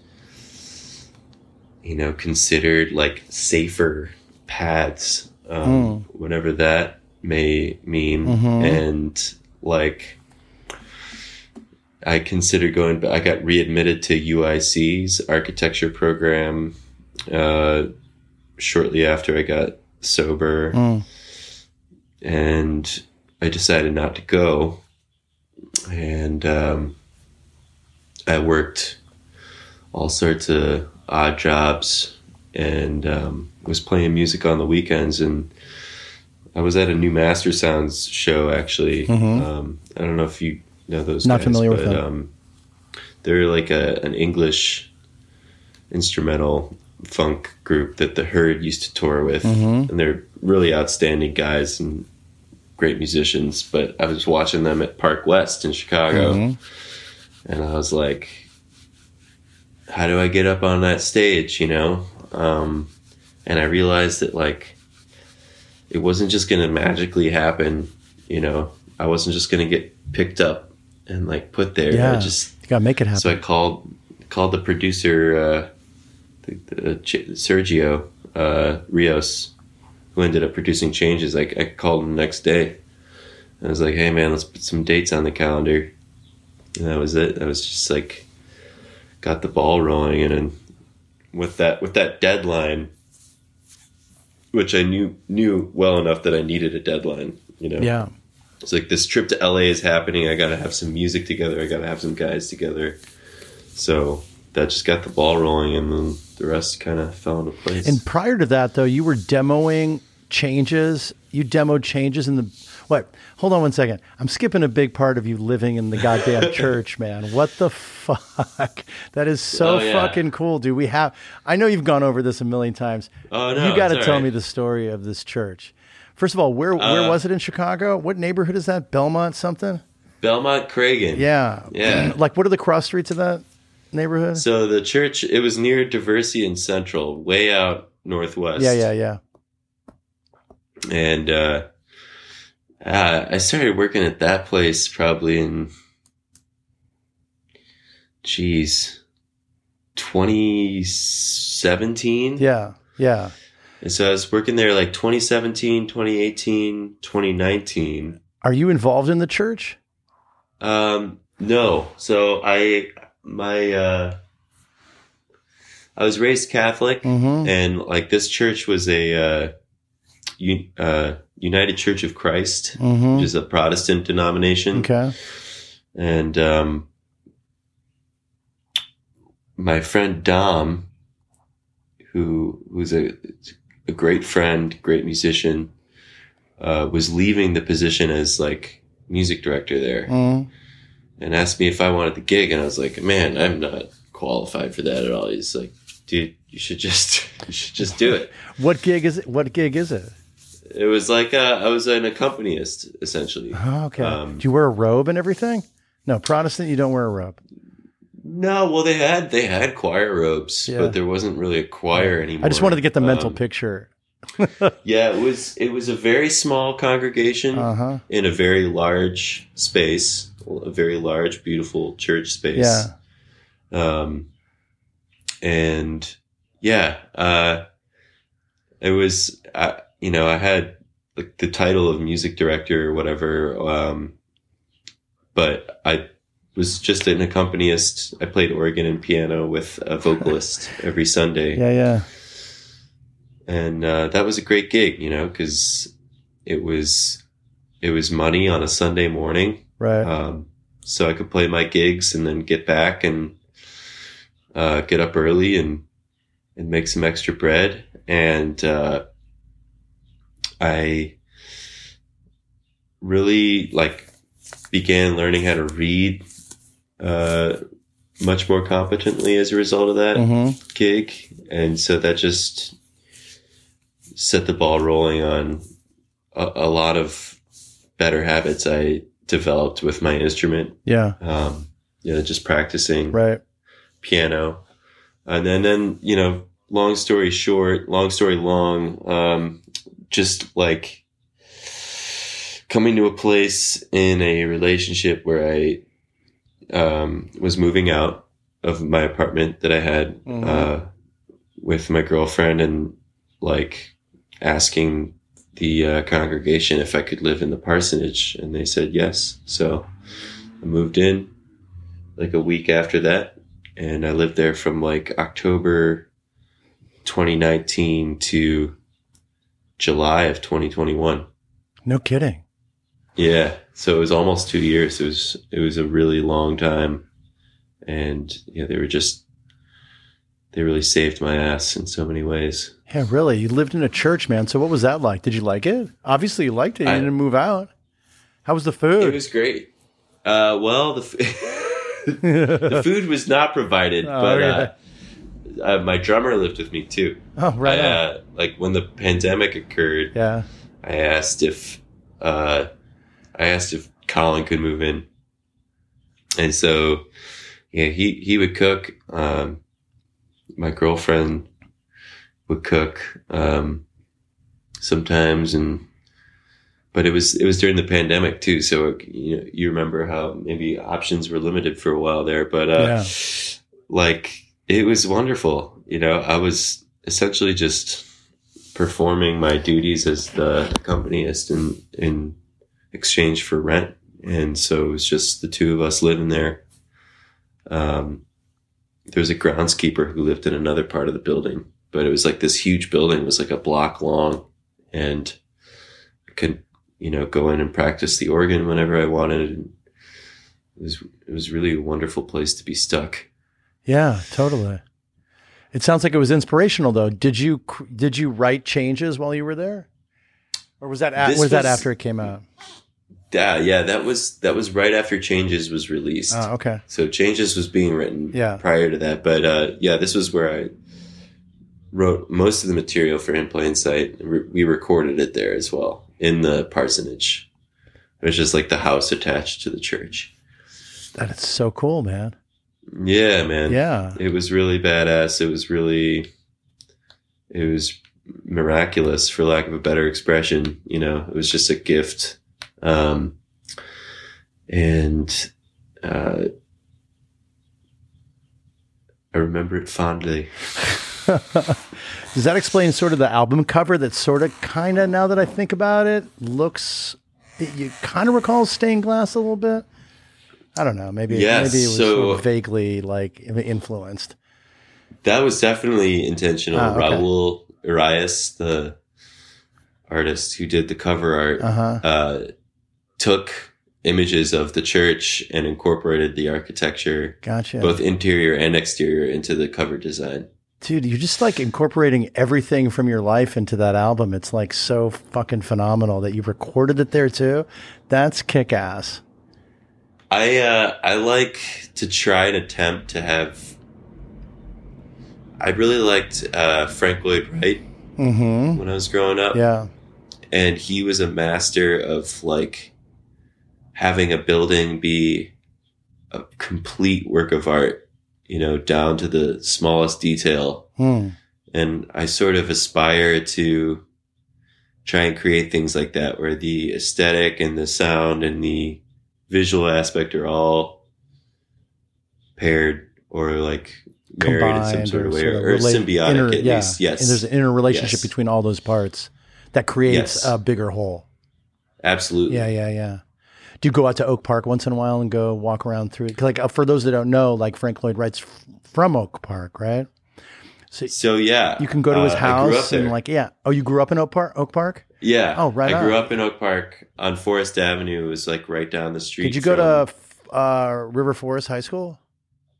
you know, considered like safer paths, um, whatever that may mean. And like, I considered going, but I got readmitted to UIC's architecture program uh, shortly after I got sober, Mm. and I decided not to go. And um, I worked all sorts of odd jobs and um, was playing music on the weekends. And I was at a New Mastersounds show actually. Mhm. Um, I don't know if you know those. Not guys, familiar with but, them. Um, they're like a, an English instrumental funk group that the Herd used to tour with, Mhm. and they're really outstanding guys and great musicians. But I was watching them at Park West in Chicago, Mhm. and I was like, "How do I get up on that stage?" You know, um, and I realized that like it wasn't just going to magically happen. You know, I wasn't just going to get picked up and like put there. Yeah. I just You gotta make it happen. so I called called the producer, uh, the, the, Ch- Sergio uh, Rios, who ended up producing Changes. I, I called him the next day. I was like, "Hey man, let's put some dates on the calendar." And that was it. I was just like, got the ball rolling, and then with that with that deadline, which I knew knew well enough that I needed a deadline. You know, yeah. It's like this trip to LA is happening. I got to have some music together. I got to have some guys together. So that just got the ball rolling, and then the rest kind of fell into place. And prior to that, though, you were demoing changes. You demoed changes in the what? Hold on one second. I'm skipping a big part of you living in the goddamn church, man. What the fuck? That is so Oh, yeah. fucking cool, dude. We have. I know you've gone over this a million times. Oh, no, you got to tell all me the story of this church. First of all, where where Uh, was it in Chicago? What neighborhood is that? Belmont something? Belmont Cragin. Yeah, Yeah. Like, what are the cross streets of that neighborhood? So the church, it was near Diversey and Central, way out northwest. yeah, yeah, yeah. And uh, uh, I started working at that place probably in, geez, 2017. Yeah, yeah. And so I was working there like 2017, 2018, 2019. Are you involved in the church? Um, no. So I, my, uh, I was raised Catholic Mm-hmm. and like this church was a, uh, uh, United Church of Christ, Mm-hmm. which is a Protestant denomination. Okay. And, um, my friend Dom, who who's a, a great friend, great musician, uh, was leaving the position as like music director there Mm. and asked me if I wanted the gig. And I was like, man, I'm not qualified for that at all. He's like, dude, you should just, you should just do it. What gig is it? What gig is it? It was like, uh, I was an accompanist essentially. Oh, okay. Um, Do you wear a robe and everything? No, Protestant, you don't wear a robe. No, well, they had, they had choir robes, Yeah. but there wasn't really a choir anymore. I just wanted to get the mental Um, picture. Yeah, it was, it was a very small congregation Uh huh. in a very large space, a very large, beautiful church space. Yeah. Um, and yeah, uh, it was, uh, you know, I had like the title of music director or whatever. Um, but I was just an accompanist. I played organ and piano with a vocalist every Sunday. Yeah, yeah. And, uh, that was a great gig, you know, cause it was, it was money on a Sunday morning. Right. Um, so I could play my gigs and then get back and uh, get up early and and make some extra bread. And uh, I really like began learning how to read uh, much more competently as a result of that hmm gig, and so that just set the ball rolling on a, a lot of better habits I developed with my instrument. Yeah. Um, you know, just practicing Right. piano, and then then you know, long story short, long story long, um, just like coming to a place in a relationship where I um, was moving out of my apartment that I had Mhm. uh, with my girlfriend and like asking the uh, congregation if I could live in the parsonage, and they said yes. So I moved in, like a week after that, and I lived there from like October 2019 to July of 2021. No kidding. Yeah, so it was almost two years. It was it was a really long time, and yeah, they were just they really saved my ass in so many ways. Yeah, really. You lived in a church, man. So what was that like? Did you like it? Obviously, you liked it. You I- didn't move out. How was the food? It was great. Uh, well, the f- the food was not provided, Oh, but okay. uh, uh, my drummer lived with me too. oh, right. I, uh, like when the pandemic occurred, yeah. I asked if uh, I asked if Colin could move in, and so yeah, he he would cook. Um, my girlfriend would cook um, sometimes, and but it was it was during the pandemic too. So you know, you remember how maybe options were limited for a while there, but uh, Yeah. like it was wonderful. You know, I was essentially just performing my duties as the accompanist in in exchange for rent, and so it was just the two of us living there. Um, there was a groundskeeper who lived in another part of the building, but it was like this huge building. It was like a block long, and I could you know go in and practice the organ whenever I wanted. And it was it was really a wonderful place to be stuck. Yeah, totally. It sounds like it was inspirational, though. Did you did you write changes while you were there, or was that a- This was that after it came out? Yeah, yeah, that was that was right after Changes was released. Oh, okay. So Changes was being written Yeah. prior to that, but uh, yeah, this was where I wrote most of the material for In Plain Sight. We recorded it there as well in the parsonage. It was just like the house attached to the church. That is so cool, man. Yeah, man. Yeah. It was really badass. It was really, it was miraculous, for lack of a better expression. You know, it was just a gift. Um, and uh, I remember it fondly. Does that explain sort of the album cover that sort of kind of, now that I think about it, looks, it, you kind of recall stained glass a little bit? I don't know. Maybe, Yes, maybe it was so- sort of vaguely like influenced. That was definitely intentional. Ah, okay. Raul Arias, the artist who did the cover art, Uh huh. uh, took images of the church and incorporated the architecture Gotcha. both interior and exterior into the cover design. Dude, you're just like incorporating everything from your life into that album. It's like so fucking phenomenal that you recorded it there too. That's kick ass. I uh, I like to try and attempt to have. I really liked uh, Frank Lloyd Wright Mm when I was growing up. Yeah. and he was a master of like having a building be a complete work of art, you know, down to the smallest detail. Hmm. and I sort of aspire to try and create things like that where the aesthetic and the sound and the visual aspect are all paired or like married in some sort of way sort or, of or relate- symbiotic inter- at yeah. least yes And there's an interrelationship Yes. between all those parts that creates Yes. a bigger whole. absolutely Yeah, yeah, yeah. Do you go out to Oak Park once in a while and go walk around through it? Like uh, for those that don't know, like Frank Lloyd Wright's f- from Oak Park, right? so yeah You can go to his uh, I grew up house and like, yeah. Oh, you grew up in Oak Park? Oak Park? yeah Oh, right I grew up in Oak Park on Forest Avenue it was like right down the street Did you go from- to f- uh, River Forest High School?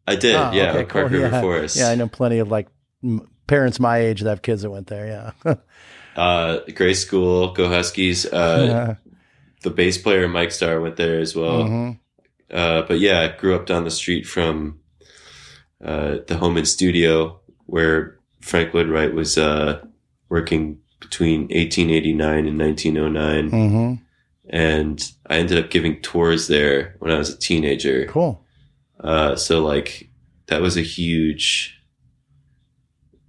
I did Oh, yeah okay, Oak Park cool. River yeah. Forest Yeah, I know plenty of like m- parents my age that have kids that went there. Yeah. uh Gray School Go Huskies uh yeah. The bass player Mike Starr went there as well. Mhm. Uh, but yeah, I grew up down the street from uh, the home and studio where Frank Lloyd Wright was uh, working between 1889 and 1909, Mhm. and I ended up giving tours there when I was a teenager. Cool. Uh, so like that was a huge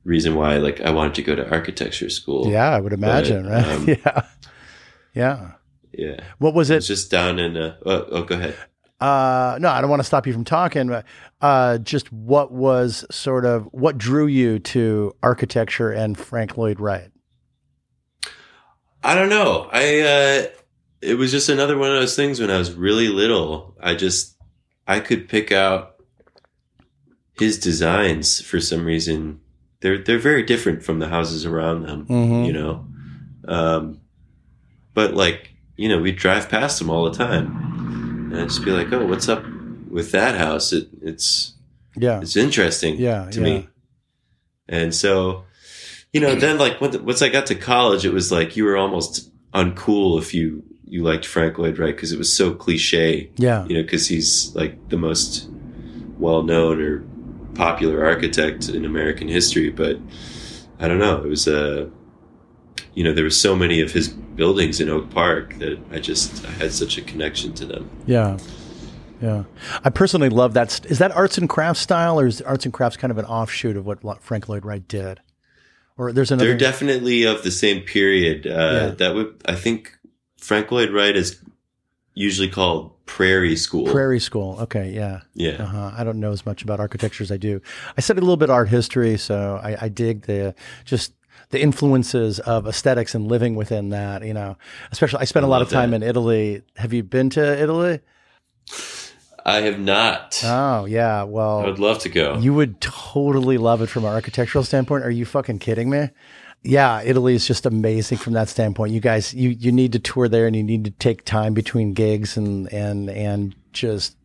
reason why like I wanted to go to architecture school. Yeah, I would imagine, right? um, yeah. Yeah. Yeah. What was It's it? just down in. Uh, oh, oh, go ahead. Uh, no, I don't want to stop you from talking, but uh, just what was sort of what drew you to architecture and Frank Lloyd Wright? I don't know. I uh it was just another one of those things when I was really little. I just I could pick out his designs for some reason they're they're very different from the houses around them. Mhm. You know, um, but like you know, we drive past them all the time, and I'd just be like, "Oh, what's up with that house? It, it's Yeah. it's interesting Yeah, to yeah. me." And so, you know, then like once I got to college, it was like you were almost uncool if you you liked Frank Lloyd Wright because it was so cliche Yeah. you know, because he's like the most well known or popular architect in American history. But I don't know. It was a, you know, there were so many of his buildings in Oak Park that I just I had such a connection to them. Yeah. Yeah. I personally love that. Is that arts and crafts style or is arts and crafts kind of an offshoot of what Frank Lloyd Wright did? Or there's another. They're definitely of the same period. Uh, Yeah. That would I think Frank Lloyd Wright is usually called Prairie School. Prairie School. Okay. Yeah. Yeah. Uh-huh. I don't know as much about architecture as I do. I studied a little bit art history, so I, I dig the just the influences of aesthetics and living within that. You know, especially I spent a lot of time that. in Italy. Have you been to Italy? I have not. Oh yeah. Well, I would love to go. you would totally love it from an architectural standpoint. Are you fucking kidding me? Yeah, Italy is just amazing from that standpoint. You guys, you you need to tour there, and you need to take time between gigs and and and just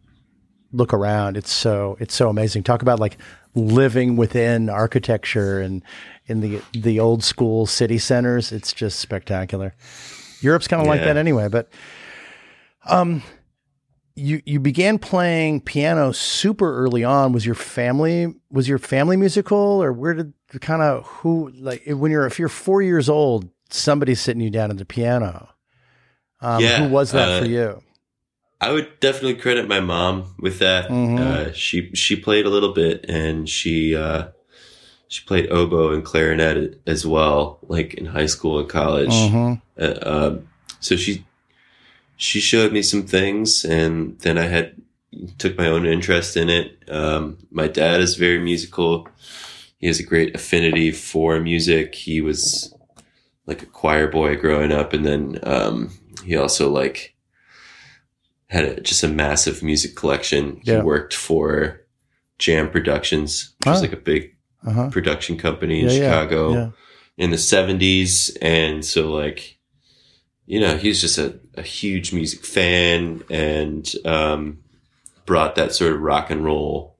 look around. It's so it's so amazing. Talk about like living within architecture and in the the old school city centers. It's just spectacular. Europe's kind of like that anyway. But um, you you began playing piano super early on. Was your family was your family musical, or where did kind of who like when you're if you're four years old, somebody's sitting you down at the piano. Um, Yeah, who was that uh, for you? I would definitely credit my mom with that. Mhm. Uh, she she played a little bit, and she uh, she played oboe and clarinet as well, like in high school and college. Mhm. Uh, um, so she she showed me some things, and then I had took my own interest in it. Um, my dad is very musical. He has a great affinity for music. He was like a choir boy growing up, and then um, he also like had a, just a massive music collection. Yeah. He worked for Jam Productions, which was Oh. like a big Uh-huh. production company in Yeah, yeah, Chicago yeah. in the 70s. And so, like, you know, he was just a, a huge music fan and um, brought that sort of rock and roll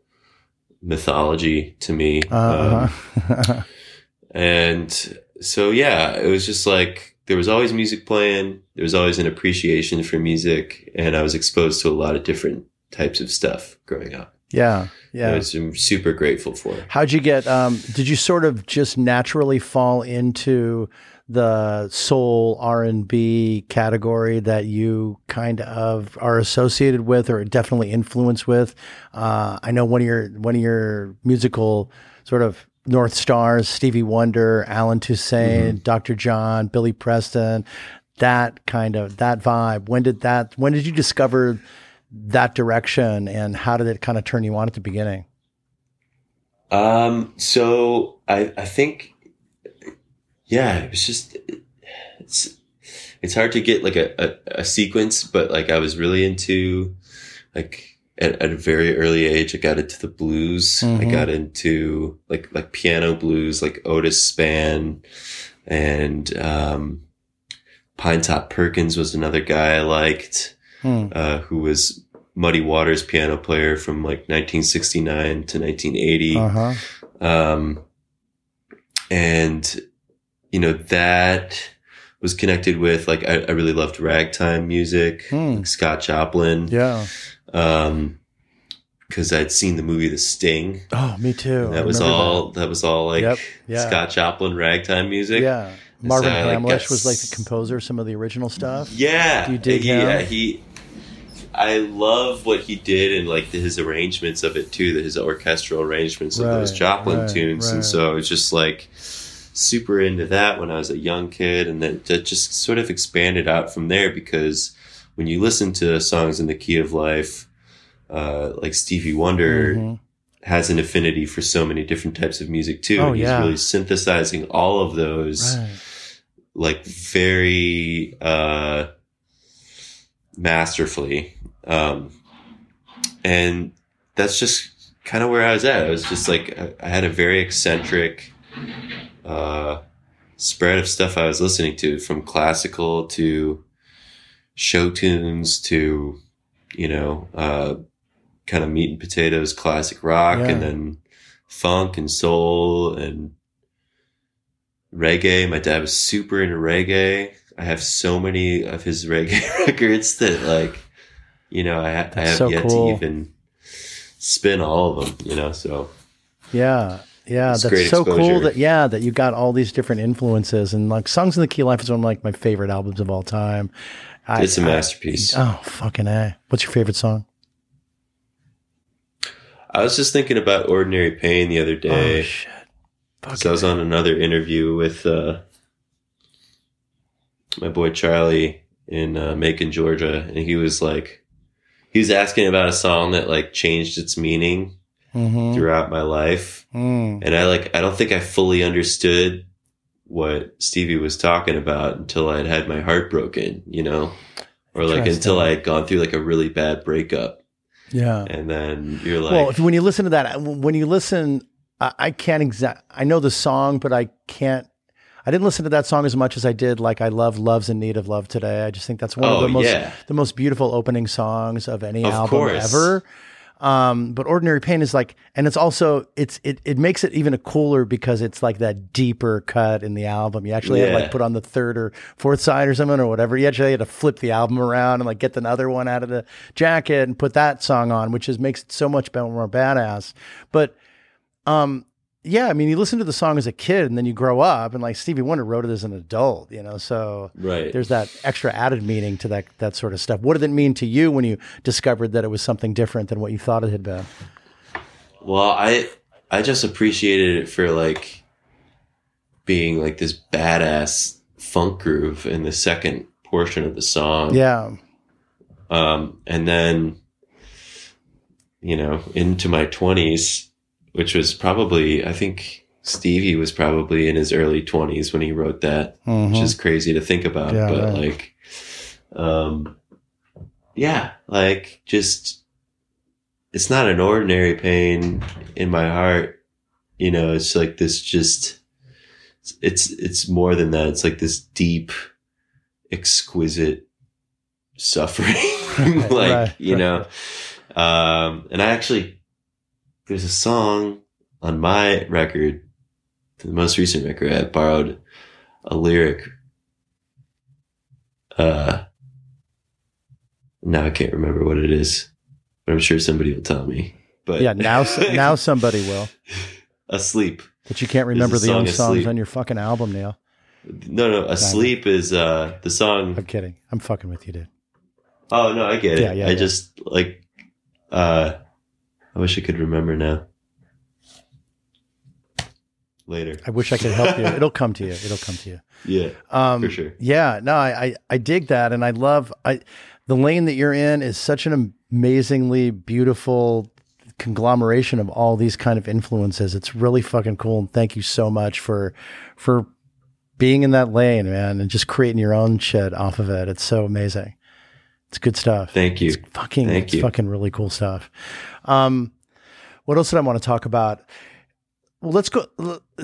mythology to me. Um, Uh-huh. and so, yeah, it was just like there was always music playing, there was always an appreciation for music, and I was exposed to a lot of different types of stuff growing up. Yeah, Yeah. Which I'm super grateful for. How'd you get? Um, did you sort of just naturally fall into the soul R and B category that you kind of are associated with, or definitely influenced with? Uh, I know one of your one of your musical sort of North Stars, Stevie Wonder, Allen Toussaint, Dr. John, Billy Preston, that kind of that vibe. When did that? When did you discover that direction, and how did it kind of turn you on at the beginning? Um, so I, I think, yeah, it was just, it's, it's hard to get like a, a, a sequence, but like I was really into like at, at a very early age, I got into the blues. I Mhm. got into like, like piano blues, like Otis Spann and, um, Pinetop Perkins was another guy I liked Hmm. uh, who was Muddy Waters piano player from like 1969 to 1980. Uh huh. Um, and you know, that was connected with like, I, I really loved ragtime music, Hmm. like Scott Joplin. Yeah. Um, cause I'd seen the movie The Sting. Oh, me too. I that was all, that. was all like Yep, yeah. Scott Joplin ragtime music. Yeah. Marvin So, Hamlisch that's- was like the composer of some of the original stuff. Yeah. Do you dig yeah, him? he I love what he did and like his arrangements of it too, his orchestral arrangements of those Right, Joplin right, tunes. right. And so I was just like super into that when I was a young kid and then that just sort of expanded out from there because when you listen to songs in the key of life, uh, like Stevie Wonder Mhm. has an affinity for so many different types of music too. Oh, and he's yeah. really synthesizing all of those Right. like very uh masterfully um and that's just kind of where I was at. I was just like I, had a very eccentric uh, spread of stuff I was listening to, from classical to show tunes to you know uh, kind of meat and potatoes classic rock, Yeah. and then funk and soul and reggae. My dad was super into reggae. I have so many of his reggae records that like, you know, I, I have so yet cool. to even spin all of them, you know, so Yeah. Yeah, It's that's so cool that yeah, that you got all these different influences and like Songs in the Key of Life is one of like my favorite albums of all time. I, it's a masterpiece. oh, fucking A. What's your favorite song? I was just thinking about Ordinary Pain the other Oh day. shit. Fuck So I was on another interview with uh, my boy Charlie in uh, Macon, Georgia, and he was like, he was asking about a song that like changed its meaning Mhm. throughout my life, Mm. and I like I don't think I fully understood what Stevie was talking about until I had had my heart broken, you know, or like until I had gone through like a really bad breakup, Yeah. and then you're like, well, if, when you listen to that, when you listen, I, I can't exact. I know the song, but I can't. I didn't listen to that song as much as I did. Like I love "Love's in Need of Love" today. I just think that's one of Oh, the most yeah. the most beautiful opening songs of any Of album course. ever. Um, but "Ordinary Pain" is like, and it's also it's it it makes it even a cooler because it's like that deeper cut in the album. You actually had to like put on the third or fourth side or something or whatever. You actually had to flip the album around and like get another one out of the jacket and put that song on, which is makes it so much better, more badass. But um, yeah, I mean, you listen to the song as a kid and then you grow up, and like Stevie Wonder wrote it as an adult, you know. So right, there's that extra added meaning to that that sort of stuff. What did it mean to you when you discovered that it was something different than what you thought it had been? Well, I I just appreciated it for like being like this badass funk groove in the second portion of the song. Yeah, Um, and then you know into my twenties, which was probably I think Stevie was probably in his early twenties when he wrote that, which Mhm. is crazy to think about. Yeah, but right. like, um, yeah, like just it's not an ordinary pain in my heart. You know, it's like this just it's it's more than that. It's like this deep, exquisite suffering. like, right, you right. know. Um and I actually there's a song on my record, the most recent record, I borrowed a lyric. Uh now I can't remember what it is, but I'm sure somebody will tell me. But yeah. Now, now somebody will, asleep. but you can't remember the song, songs Asleep. on your fucking album, Neal. No, no, asleep is uh the song. I'm kidding. I'm fucking with you, dude. Oh no, I get it. Yeah, yeah, I yeah. just like uh I wish I could remember now. Later. I wish I could help you. It'll come to you. It'll come to you. Yeah, Um, for sure. Yeah, no, I, I I dig that, and I love I the lane that you're in is such an amazingly beautiful conglomeration of all these kind of influences. It's really fucking cool, and thank you so much for for being in that lane, man, and just creating your own shit off of it. It's so amazing. It's good stuff. Thank you. It's fucking, Thank it's you. fucking really cool stuff. Um, what else did I want to talk about? Well, let's go.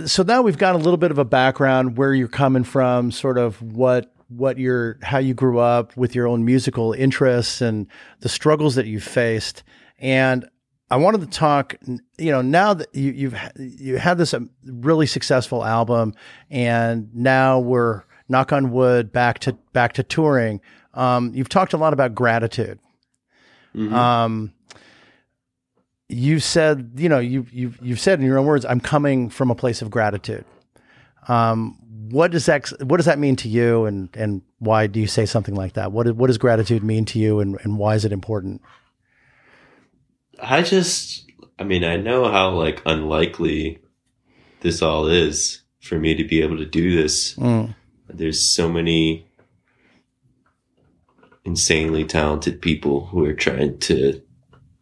So now we've got a little bit of a background where you're coming from, sort of what what your how you grew up with your own musical interests and the struggles that you faced. And I wanted to talk. You know, now that you, you've you had this um, really successful album, and now we're knock on wood back to back to touring. Um, you've talked a lot about gratitude. Mhm. Um, you said, you know, you you've you've said in your own words, "I'm coming from a place of gratitude." Um, what does that what does that mean to you, and and why do you say something like that? What what does gratitude mean to you, and and why is it important? I just I mean, I know how like unlikely this all is for me to be able to do this. Mm, There's so many insanely talented people who are trying to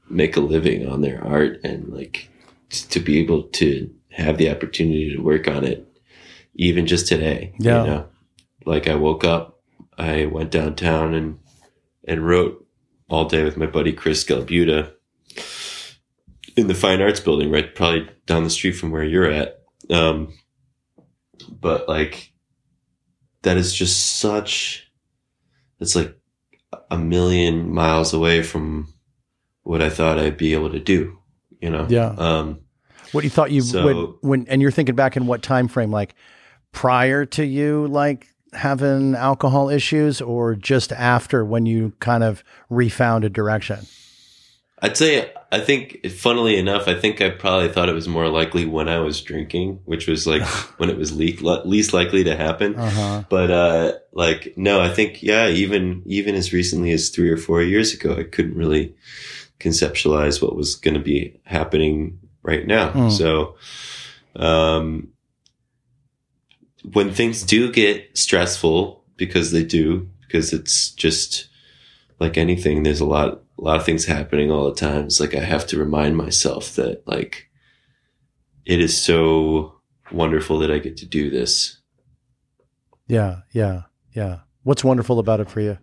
make a living on their art and like to be able to have the opportunity to work on it even just today Yeah. you know like i woke up i went downtown and and wrote all day with my buddy chris galbuta in the fine arts building, right, probably down the street from where you're at. Um, but like, that is just such. It's like a million miles away from what I thought I'd be able to do. You know. Yeah. Um, What you thought you So- would when, and you're thinking back in what time frame, like prior to you, like having alcohol issues, or just after when you kind of refound a direction. I'd say I think, funnily enough, I think I probably thought it was more likely when I was drinking, which was like when it was le- least likely to happen. Uh huh. But uh, like, no, I think yeah, even even as recently as three or four years ago, I couldn't really conceptualize what was going to be happening right now. Hmm. So, um, when things do get stressful, because they do, because it's just like anything, there's a lot, a lot of things happening all the time. It's like I have to remind myself that like it is so wonderful that I get to do this. Yeah. Yeah. Yeah. What's wonderful about it for you?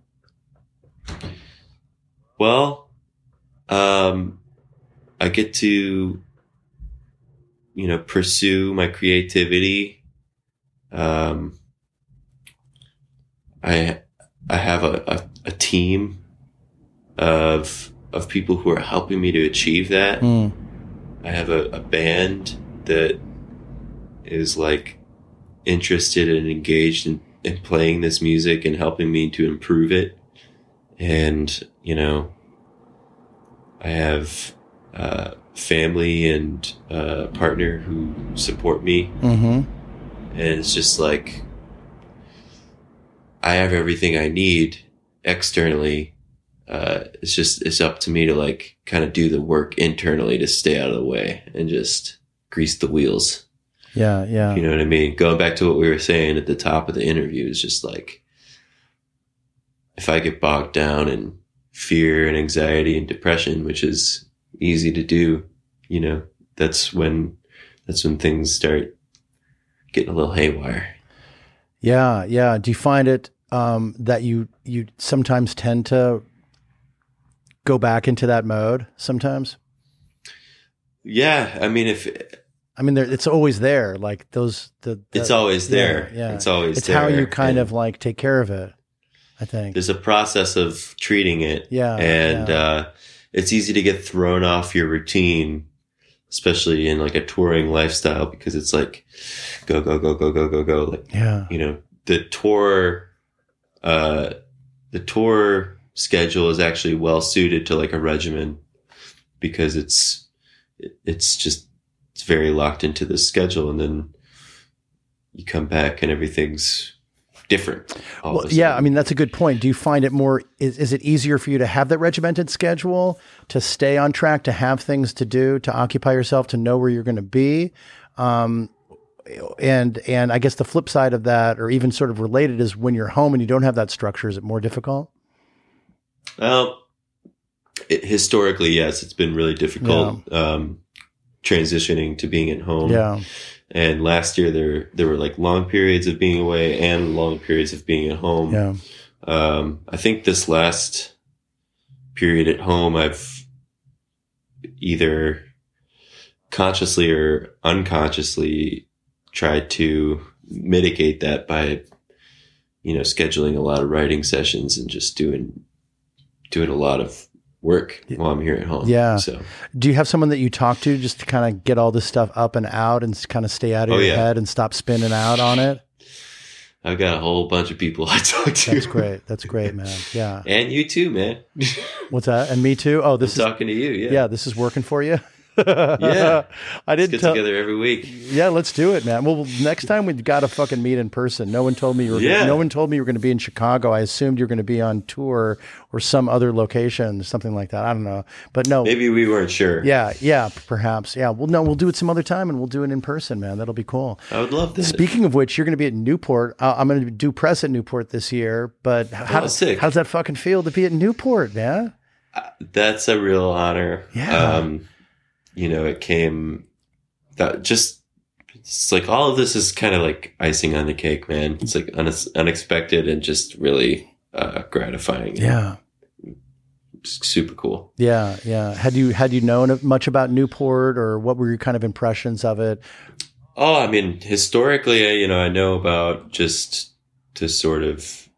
Well, um, I get to, you know, pursue my creativity. Um, I, I have a, a, a team of, of people who are helping me to achieve that. Mm. I have a, a band that is like interested and engaged in, in playing this music and helping me to improve it. And, you know, I have uh, family and uh, partner who support me. Hmm. And it's just like, I have everything I need externally. Uh, it's just, it's up to me to like kind of do the work internally to stay out of the way and just grease the wheels. Yeah. Yeah. You know what I mean? Going back to what we were saying at the top of the interview is just like, if I get bogged down in fear and anxiety and depression, which is easy to do, you know, that's when, that's when things start getting a little haywire. Yeah, yeah. Do you find it um, that you you sometimes tend to go back into that mode? Sometimes, Yeah. I mean, if I mean, there, it's always there. Like those, the, the it's always there, yeah. it's always it's there. how you kind And of like take care of it. I think. there's a process of treating it. Yeah, And, yeah. uh, it's easy to get thrown off your routine, especially in like a touring lifestyle because it's like go, go, go, go, go, go, go. Like, Yeah, you know, the tour, uh, the tour schedule is actually well suited to like a regimen because it's, it's just, it's very locked into the schedule. And then you come back and everything's different. well, yeah. I mean, that's a good point. Do you find it more? Is, is it easier for you to have that regimented schedule to stay on track, to have things to do, to occupy yourself, to know where you're going to be? Um, and and I guess the flip side of that, or even sort of related, is when you're home and you don't have that structure. Is it more difficult? Well, it, historically, yes, it's been really difficult um, transitioning to being at home. Yeah. And last year, there there were like long periods of being away and long periods of being at home. Yeah. Um, I think this last period at home, I've either consciously or unconsciously tried to mitigate that by, you know, scheduling a lot of writing sessions and just doing, doing a lot of work while I'm here at home. Yeah. So Do you have someone that you talk to just to kind of get all this stuff up and out and kind of stay out of Oh, your yeah. head and stop spinning out on it? I've got a whole bunch of people I talk to. That's great. That's great, man. Yeah. And you too, man. What's that? And me too. Oh, this is talking to you. Yeah. yeah. This is working for you. Yeah. I Let's didn't get tell. together every week. Yeah, let's do it, man. Well, next time we've got to fucking meet in person. No one told me you were. Yeah. No one told me you were going to be in Chicago. I assumed you were going to be on tour or some other location, something like that. I don't know, but no. Maybe we weren't sure. Yeah, yeah, perhaps. Yeah. Well, no, we'll do it some other time, and we'll do it in person, man. That'll be cool. I would love that. Speaking of which, you're going to be at Newport. Uh, I'm going to do press at Newport this year. But how, Oh, sick. how does that fucking feel to be at Newport, man? That's a real honor. Yeah. Um, you know, it came that just, it's like all of this is kind of like icing on the cake, man. It's like unex unexpected and just really uh, gratifying. Yeah. super cool. Yeah, yeah. Had you had you known much about Newport, or what were your kind of impressions of it? Oh, I mean, historically, you know, I know about just to sort of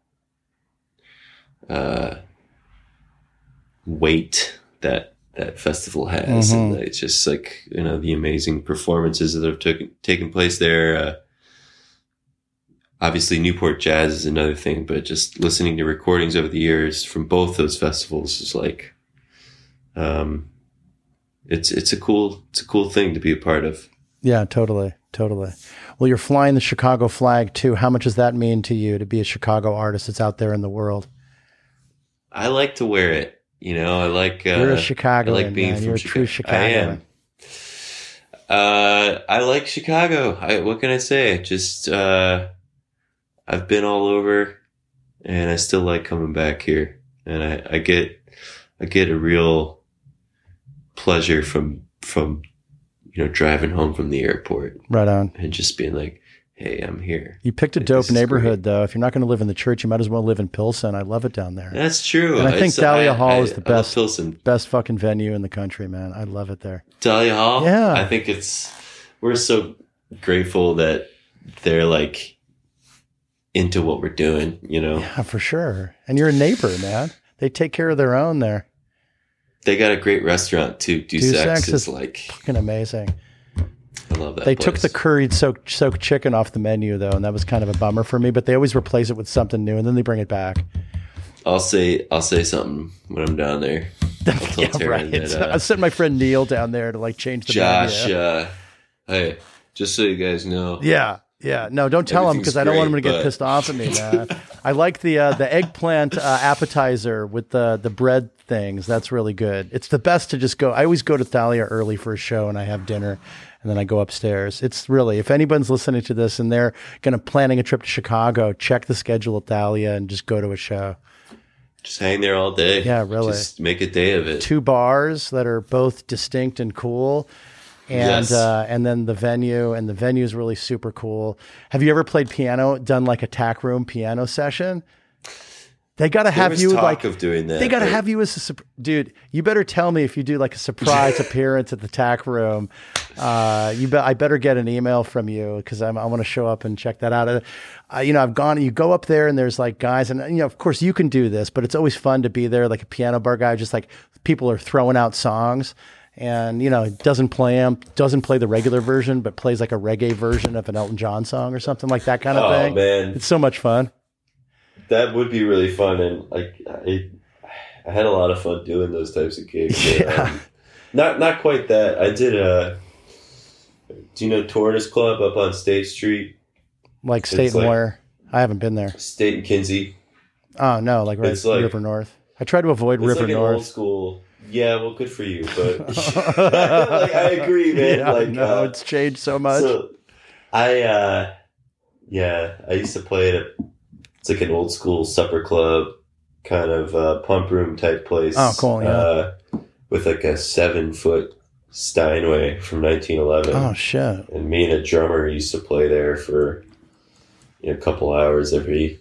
uh, weight that that festival has, Mhm. and it's just like you know the amazing performances that have took, taken place there. Uh, obviously, Newport Jazz is another thing, but just listening to recordings over the years from both those festivals is like, um, it's it's a cool it's a cool thing to be a part of. Yeah, totally, totally. Well, you're flying the Chicago flag too. How much does that mean to you to be a Chicago artist that's out there in the world? I like to wear it. You know, I like. Uh, You're a Chicagoan, I like being man. from You're a true Chicago. I am. Uh, I like Chicago. I, what can I say? Just uh, I've been all over, and I still like coming back here. And I, I get I get a real pleasure from from you know driving home from the airport Right on. and just being like, "Hey, I'm here." You picked a Like, dope neighborhood, though. If you're not going to live in the church, you might as well live in Pilsen. I love it down there. That's true. And I think It's- Thalia Hall is the I best. Pilsen. Best fucking venue in the country, man. I love it there. Thalia Hall. Yeah. I think it's we're so grateful that they're like into what we're doing. You know, Yeah, for sure. And you're a neighbor, man. They take care of their own there. they got a great restaurant too. Dusek's, Dusek's is, is like Fucking amazing. I love that. They took the curried soaked soaked chicken off the menu though, and that was kind of a bummer for me. But they always replace it with something new, and then they bring it back. I'll say I'll say something when I'm down there. Yeah, Taryn right. that, uh, I sent my friend Neil down there to like change the Josh. menu. Uh, hey, just so you guys know, Yeah, yeah. No, don't tell him because I don't want him to great, get pissed off at me, man. I like the uh, the eggplant uh, appetizer with the the bread things. That's really good. It's the best to just go. I always go to Thalia early for a show and I have dinner. And then I go upstairs. It's really, if anyone's listening to this and they're going to planning a trip to Chicago, check the schedule at Thalia and just go to a show. just hang there all day. Yeah, really. Just make a day of it. two bars that are both distinct and cool. And Yes. uh, and then the venue and the venue is really super cool. Have you ever played piano? Done like a tack room piano session? They got to have you like of doing that. they got to have you as a dude. You better tell me if you do like a surprise appearance at the tack room. Uh, you bet. I better get an email from you because I want to show up and check that out. Uh, you know, I've gone. You go up there and there's like guys, and you know, of course you can do this, but it's always fun to be there, like a piano bar guy. Just like people are throwing out songs. And you know, doesn't play them, doesn't play the regular version, but plays like a reggae version of an Elton John song or something like that kind of Oh thing. man, It's so much fun. That would be really fun, and like I, I had a lot of fun doing those types of gigs. Yeah. um, not not quite that. I did a. Do you know Tortoise Club up on State Street, Like State It's and like- Where. I haven't been there. State and Kinzie? Oh no, like right like- River North. I try to avoid It's River like an old North. school. Yeah, well, good for you, but like I agree, man. Yeah, like no, uh, it's changed so much. So I uh yeah, I used to play it at it's like an old school supper club kind of uh pump room type place. Oh, cool, yeah. Uh with like a seven foot Steinway from nineteen eleven. oh shit! And me and a drummer used to play there for you know, a couple hours every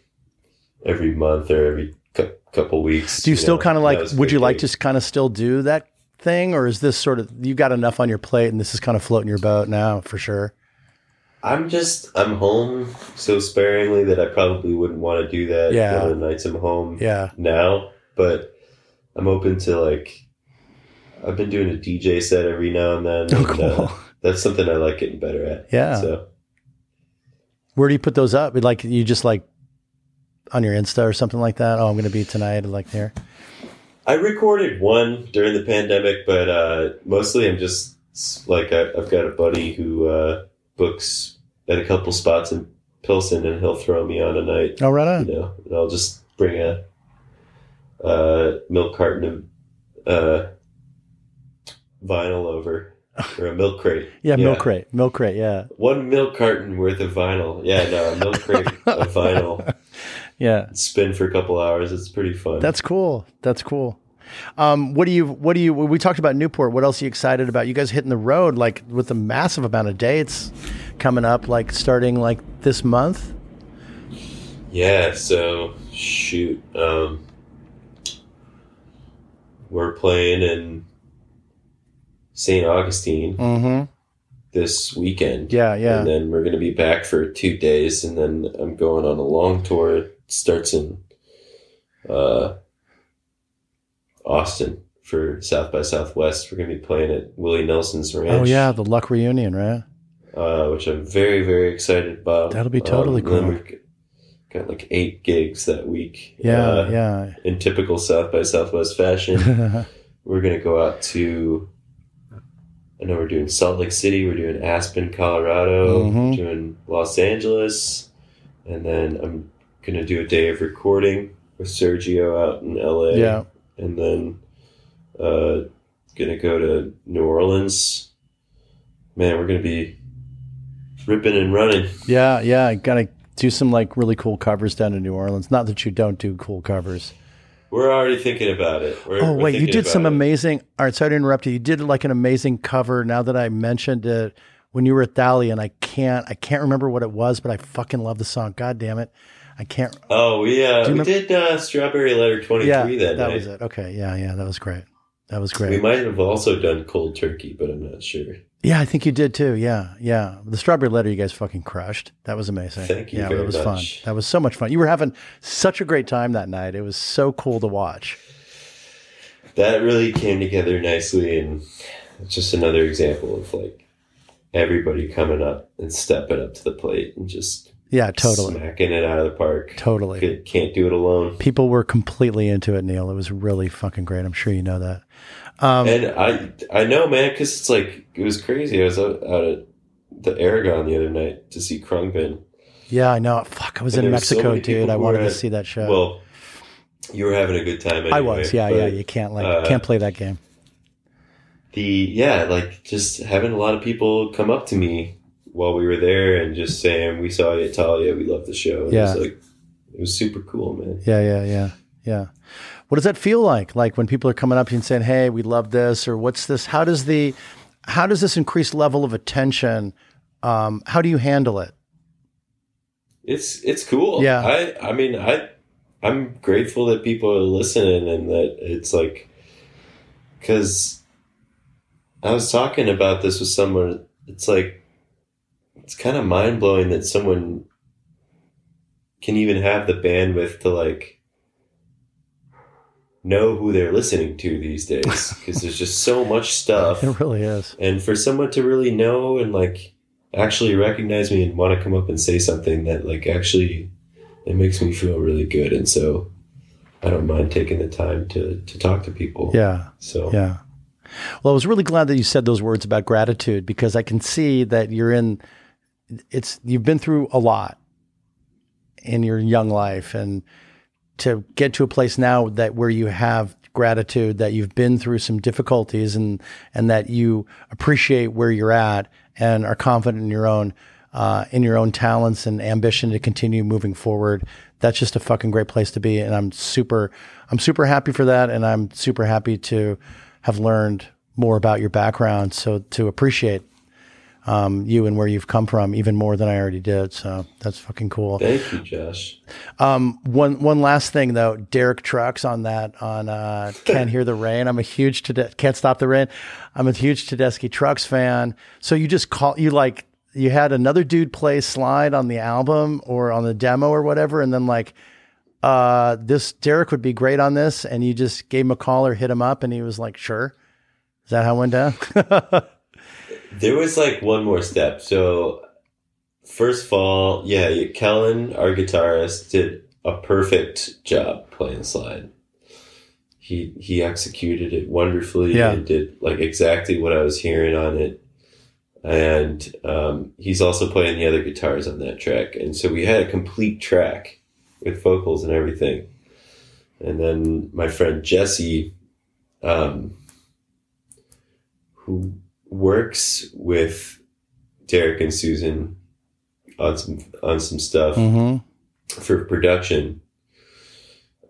every month or every cou- couple weeks. Do you, still kind of like? Would you like to kind of still do that thing, or is this sort of you got enough on your plate and this is kind of floating your boat now for sure? I'm just I'm home so sparingly that I probably wouldn't want to do that Yeah. the nights I'm home Yeah, now. But I'm open to like I've been doing a DJ set every now and then. oh, and, cool. uh, that's something I like getting better at. Yeah. So Where do you put those up? Like you just like on your Insta or something like that. Oh, I'm going to be tonight, like here. I recorded one during the pandemic, but uh, mostly I'm just like I, I've got a buddy who uh, books at a couple spots in Pilsen, and he'll throw me on a night. Oh, right on. you know, and I'll just bring a, uh milk carton of uh, vinyl over, or a milk crate. Yeah, milk crate, milk crate. Yeah, One milk carton worth of vinyl. Yeah, no, a milk crate of vinyl. yeah. Spin for a couple hours. It's pretty fun. That's cool. That's cool. Um, what do you? What do you? We talked about Newport. What else are you excited about? You guys hitting the road like with a massive amount of dates coming up, like starting like this month. yeah. So shoot. Um, we're playing in St. Augustine Mm-hmm. this weekend. Yeah, yeah. And then we're going to be back for two days, and then I'm going on a long tour. It starts in uh, Austin for South by Southwest. We're going to be playing at Willie Nelson's Ranch. Oh yeah, the Luck reunion, right? uh, which I'm very, very excited about. That'll be totally then cool. we've got like eight gigs that week. Yeah, Uh, yeah. In typical South by Southwest fashion, we're going to go out to. I know we're doing Salt Lake City. We're doing Aspen, Colorado. Mhm. We're doing Los Angeles, and then I'm going to do a day of recording with Sergio out in LA. yeah. And then uh, gonna go to New Orleans. Man, we're gonna be ripping and running. Yeah, yeah. I gotta do some like really cool covers down in New Orleans. Not that you don't do cool covers. We're already thinking about it. We're, Oh wait, you did some it. amazing. All right, sorry to interrupt you. You did like an amazing cover. Now that I mentioned it, when you were at Thali, and I can't, I can't remember what it was, but I fucking love the song. God damn it, I can't. Oh, we uh, we did uh, Strawberry Letter Twenty Three Yeah, that, that, night. was it. Okay, yeah, yeah, that was great. That was great. We might have also done Cold Turkey, but I'm not sure. Yeah, I think you did too. Yeah, yeah. The strawberry letter you guys fucking crushed. That was amazing. Thank you Yeah, that was much. fun. That was so much fun. You were having such a great time that night. It was so cool to watch. That really came together nicely, and it's just another example of like everybody coming up and stepping up to the plate and just Yeah, totally, smacking it out of the park. totally. Can't- Can't do it alone. People were completely into it, Neal. It was really fucking great. I'm sure you know that. Um, And I I know, man, because it's like it was crazy. I was out, out at the Aragon the other night to see Khruangbin. yeah, I know. Fuck, I was And in so Mexico, many dude. I wanted were to see that show. Well, you were having a good time. Anyway, I was. Yeah, but yeah. You can't like uh, can't play that game. The yeah, like just having a lot of people come up to me while we were there and just saying, "We saw at We love the show." And Yeah. it was like it was super cool, man. Yeah, yeah, yeah, yeah. What does that feel like? Like when people are coming up and saying, "Hey, we love this," or "What's this?" How does the how does this increased level of attention? Um, how do you handle it? It's it's cool. Yeah. I I mean I I'm grateful that people are listening and that it's like because I was talking about this with someone. It's like it's kind of mind blowing that someone can even have the bandwidth to like know who they're listening to these days because there's just so much stuff It really is. and for someone to really know and like actually recognize me and want to come up and say something that like actually it makes me feel really good and so i don't mind taking the time to to talk to people Yeah, so yeah. Well, I was really glad that you said those words about gratitude because I can see that you're in. It's you've been through a lot in your young life, and to get to a place now that where you have gratitude that you've been through some difficulties and and that you appreciate where you're at and are confident in your own uh, in your own talents and ambition to continue moving forward. That's just a fucking great place to be, and I'm super I'm super happy for that, and I'm super happy to have learned more about your background, so to appreciate um, you and where you've come from even more than I already did. So that's fucking cool. thank you josh Um, one one last thing though, Derek Trucks on that on uh, Can't Hear the Rain. I'm a huge Tede- Can't Stop the Rain. I'm a huge Tedeschi Trucks fan. So you just call you like you had another dude play slide on the album or on the demo or whatever, and then like uh, this Derek would be great on this, and you just gave him a call or hit him up, and he was like, sure. Is that how it went down? there was like one more step. So first of all yeah kellen our guitarist did a perfect job playing slide. He he executed it wonderfully Yeah. and did like exactly what i was hearing on it. And um, he's also playing the other guitars on that track. And so we had a complete track with vocals and everything. And then my friend jesse um, who works with derek and susan on some on some stuff hmm for production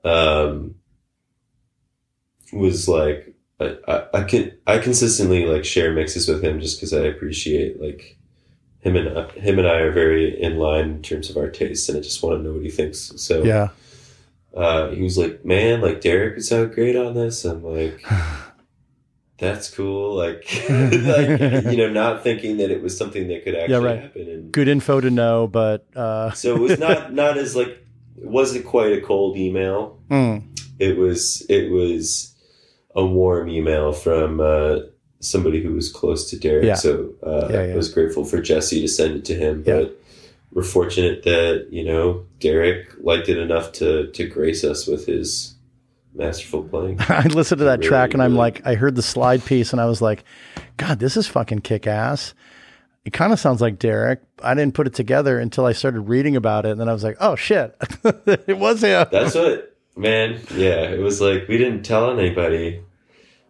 um was like I, I, I can I consistently like share mixes with him just because I appreciate like him and him and I are very in line in terms of our tastes and I just want to know what he thinks so Yeah. uh, he was like, "Man, like Derek would sound great on this." I'm like, "That's cool." Like, like you know, not thinking that it was something that could actually right. happen. And Good info to know, but uh, so it was not not as like it wasn't quite a cold email. mm, It was it was a warm email from uh, somebody who was close to Derek. Yeah. So uh, Yeah, yeah. I was grateful for Jesse to send it to him. Yeah. But we're fortunate that you know Derek liked it enough to to grace us with his masterful playing. I listened to that Really, track and I'm like, I heard the slide piece and I was like, God, this is fucking kick ass. It kind of sounds like Derek. I didn't put it together until I started reading about it. And then I was like, oh shit, it was him. That's what, man. Yeah, it was like we didn't tell anybody.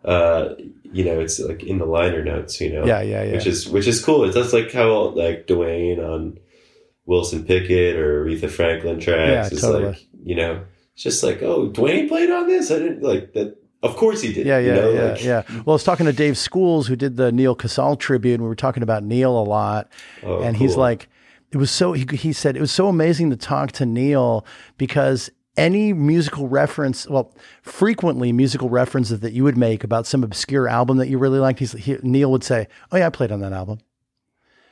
Uh, you know, it's like in the liner notes. You know, yeah, yeah, yeah. which is which is cool. It's that's like how like Duane on Wilson Pickett or Aretha Franklin tracks Yeah, is totally. like you know, it's just like oh Duane played on this. I didn't like that. Of course he did. Yeah, yeah, you know? yeah, like, yeah. Well, I was talking to Dave Schools, who did the Neal Casal tribute, and we were talking about Neal a lot. oh, and he's like, it was so, he, he said, it was so amazing to talk to Neal because any musical reference, well, frequently musical references that you would make about some obscure album that you really liked, he's, he, Neal would say, Oh, yeah, I played on that album.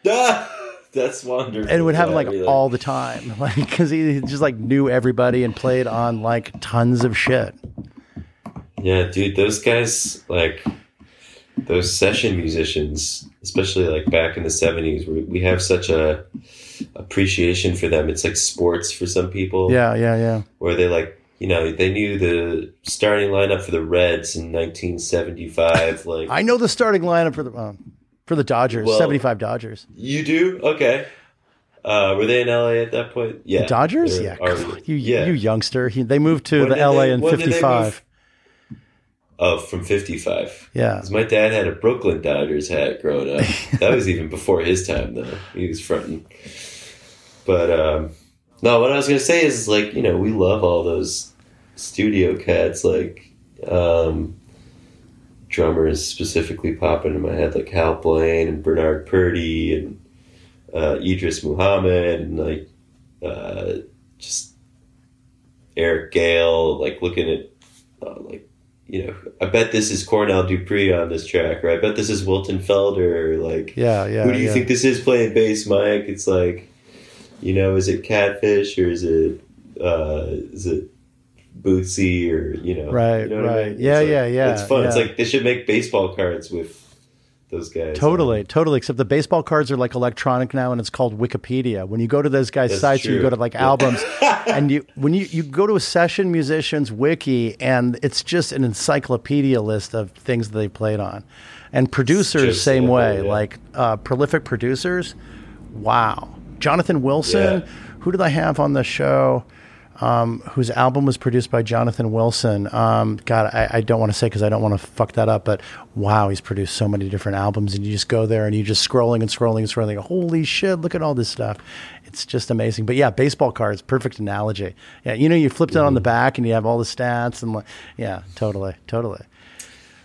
That's wonderful. And would have Yeah, like really. all the time, like, because he just like knew everybody and played on like tons of shit. Yeah, dude, those guys like those session musicians, especially like back in the seventies, we, we have such a appreciation for them. It's like sports for some people. Yeah, yeah, yeah. where they like you know they knew the starting lineup for the Reds in 1975. Like I know the starting lineup for the, uh, for the Dodgers, Well- 75 Dodgers. you do, okay. Uh, were they in LA at that point? Yeah, The Dodgers? Yeah. you, yeah. you youngster. He, they moved to When the LA they- in when did they 55. Oh, from 55. Yeah. my dad had a Brooklyn Dodgers hat growing up. that was even before his time, though. He was fronting. But um, no, what I was gonna say is like you know we love all those studio cats like um, drummers specifically pop into my head like Hal Blaine and Bernard Purdie and uh, Idris Muhammad and like uh, just Eric Gale. Like looking at uh, like you know, I bet this is Cornell Dupree on this track, or I bet this is Wilton Felder. Like, Yeah, yeah. who do you yeah. think this is playing bass, Mike? It's like, you know, is it Catfish or is it uh, is it Bootsy or you know, Right, you know what I right. mean? Yeah, like- yeah, yeah, It's fun. It's like they should make baseball cards with those guys. Totally, totally. Except the baseball cards are like electronic now, and it's called Wikipedia. When you go to those guys' sites, you go to like albums, and you when you you go to a session musician's wiki, and it's just an encyclopedia list of things that they played on, and producers same way, yeah. like uh, prolific producers. Wow, Jonathan Wilson. Yeah. Who did I have on the show? Um, whose album was produced by Jonathan Wilson. Um, God, I, I don't want to say because I don't want to fuck that up, but wow, he's produced so many different albums, and you just go there and you're just scrolling and scrolling and scrolling. Holy shit, look at all this stuff. It's just amazing. But yeah, baseball cards, perfect analogy. Yeah, you know, you flipped it on the back and you have all the stats and like, yeah, totally, totally.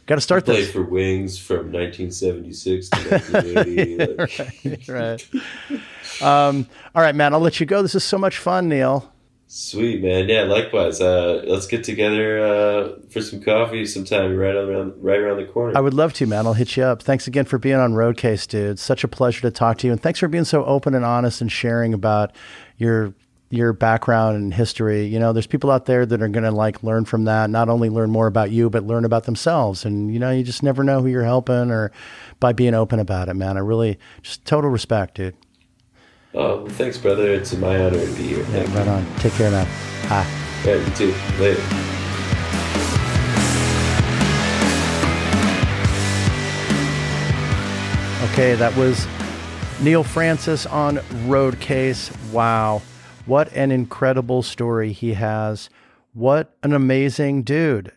Got to start this. for Wings from 1976 to 1980. like, right. Um, all right, man, I'll let you go. This is so much fun, Neal. Sweet man, yeah. Likewise, uh, let's get together uh, for some coffee sometime right around right around the corner. I would love to, man. I'll hit you up. Thanks again for being on Roadcase, dude. Such a pleasure to talk to you, and thanks for being so open and honest and sharing about your your background and history. You know, there's people out there that are going to like learn from that. Not only learn more about you, but learn about themselves. And you know, you just never know who you're helping or by being open about it, man. I really just total respect, dude. Oh, thanks, brother. It's my honor to be here. Yeah, Thank you. right on. Take care, man. Bye. Yeah, you too. Later. Okay, that was Neal Francis on Road Case. Wow. What an incredible story he has. What an amazing dude.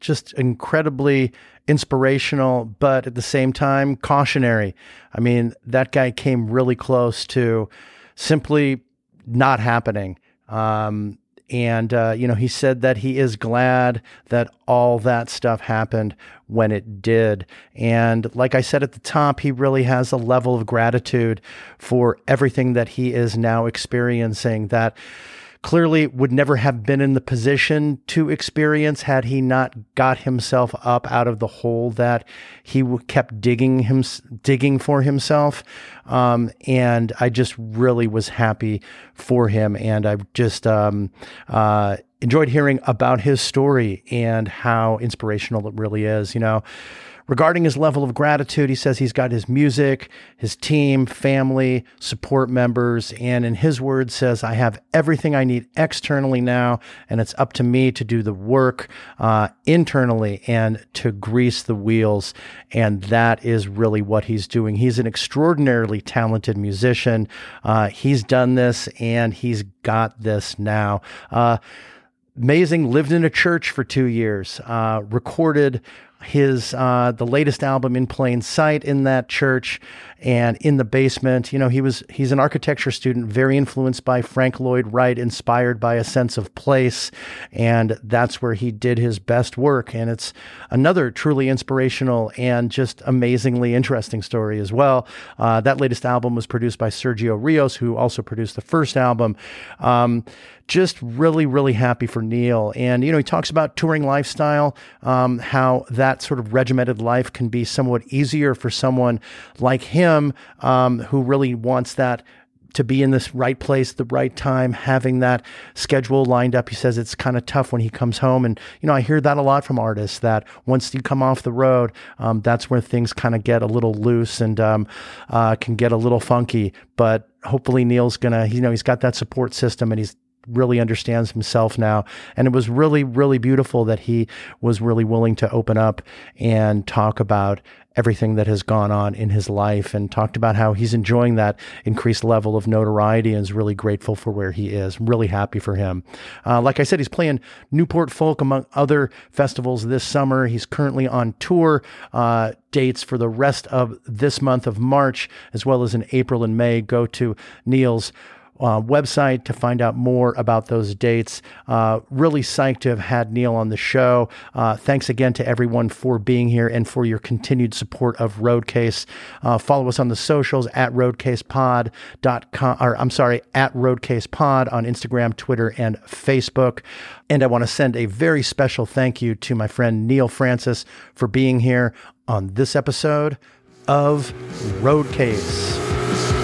Just incredibly inspirational, but at the same time, cautionary. I mean, that guy came really close to simply not happening. Um, and, uh, you know, he said that he is glad that all that stuff happened when it did. And like I said at the top, he really has a level of gratitude for everything that he is now experiencing that clearly would never have been in the position to experience had he not got himself up out of the hole that he kept digging him digging for himself. Um, and I just really was happy for him, and I just um, uh, enjoyed hearing about his story and how inspirational it really is. You know. Regarding his level of gratitude, he says he's got his music, his team, family, support members, and in his words says, I have everything I need externally now, and it's up to me to do the work uh, internally and to grease the wheels. And that is really what he's doing. He's an extraordinarily talented musician. Uh, he's done this and he's got this now. Uh, amazing lived in a church for two years uh, recorded his uh, the latest album in plain sight in that church and in the basement you know he was he's an architecture student very influenced by frank lloyd wright inspired by a sense of place and that's where he did his best work. And it's another truly inspirational and just amazingly interesting story as well. Uh, that latest album was produced by sergio rios who also produced the first album. Um, just really, really happy for Neal. And, you know, he talks about touring lifestyle, um, how that sort of regimented life can be somewhat easier for someone like him um, who really wants that to be in this right place the right time, having that schedule lined up. He says it's kind of tough when he comes home. And, you know, I hear that a lot from artists that once you come off the road, um, that's where things kind of get a little loose and um, uh, can get a little funky. But hopefully Neal's going to, you know, he's got that support system and he's really understands himself now. And it was really, really beautiful that he was really willing to open up and talk about everything that has gone on in his life and talked about how he's enjoying that increased level of notoriety and is really grateful for where he is. Really happy for him. Uh, like I said, he's playing Newport Folk among other festivals this summer. He's currently on tour. Uh, dates for the rest of this month of March, as well as in April and May. Go to Neal's uh, website to find out more about those dates. Uh, really psyched to have had Neal on the show. Uh, thanks again to everyone for being here and for your continued support of Roadcase. Uh, follow us on the socials at roadcasepod.com, or I'm sorry, at roadcasepod on Instagram, Twitter, and Facebook. And I want to send a very special thank you to my friend Neal Francis for being here on this episode of Roadcase.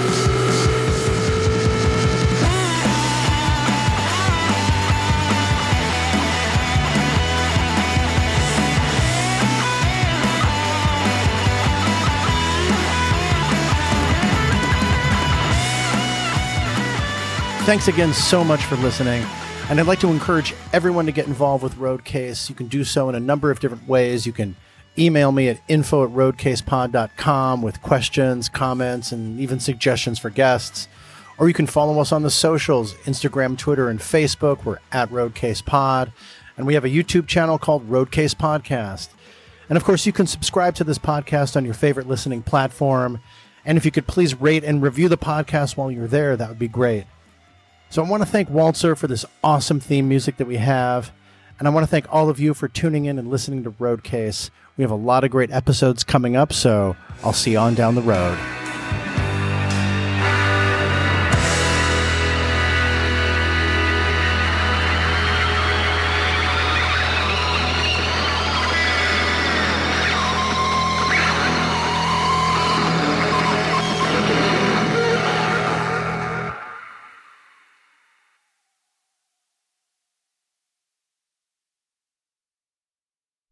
Thanks again so much for listening. And I'd like to encourage everyone to get involved with Roadcase. You can do so in a number of different ways. You can email me at info at roadcasepod.com with questions, comments, and even suggestions for guests. Or you can follow us on the socials Instagram, Twitter, and Facebook. We're at Roadcase Pod. And we have a YouTube channel called Roadcase Podcast. And of course, you can subscribe to this podcast on your favorite listening platform. And if you could please rate and review the podcast while you're there, that would be great. So I want to thank Walzer for this awesome theme music that we have. And I want to thank all of you for tuning in and listening to Roadcase. We have a lot of great episodes coming up, so I'll see you on down the road.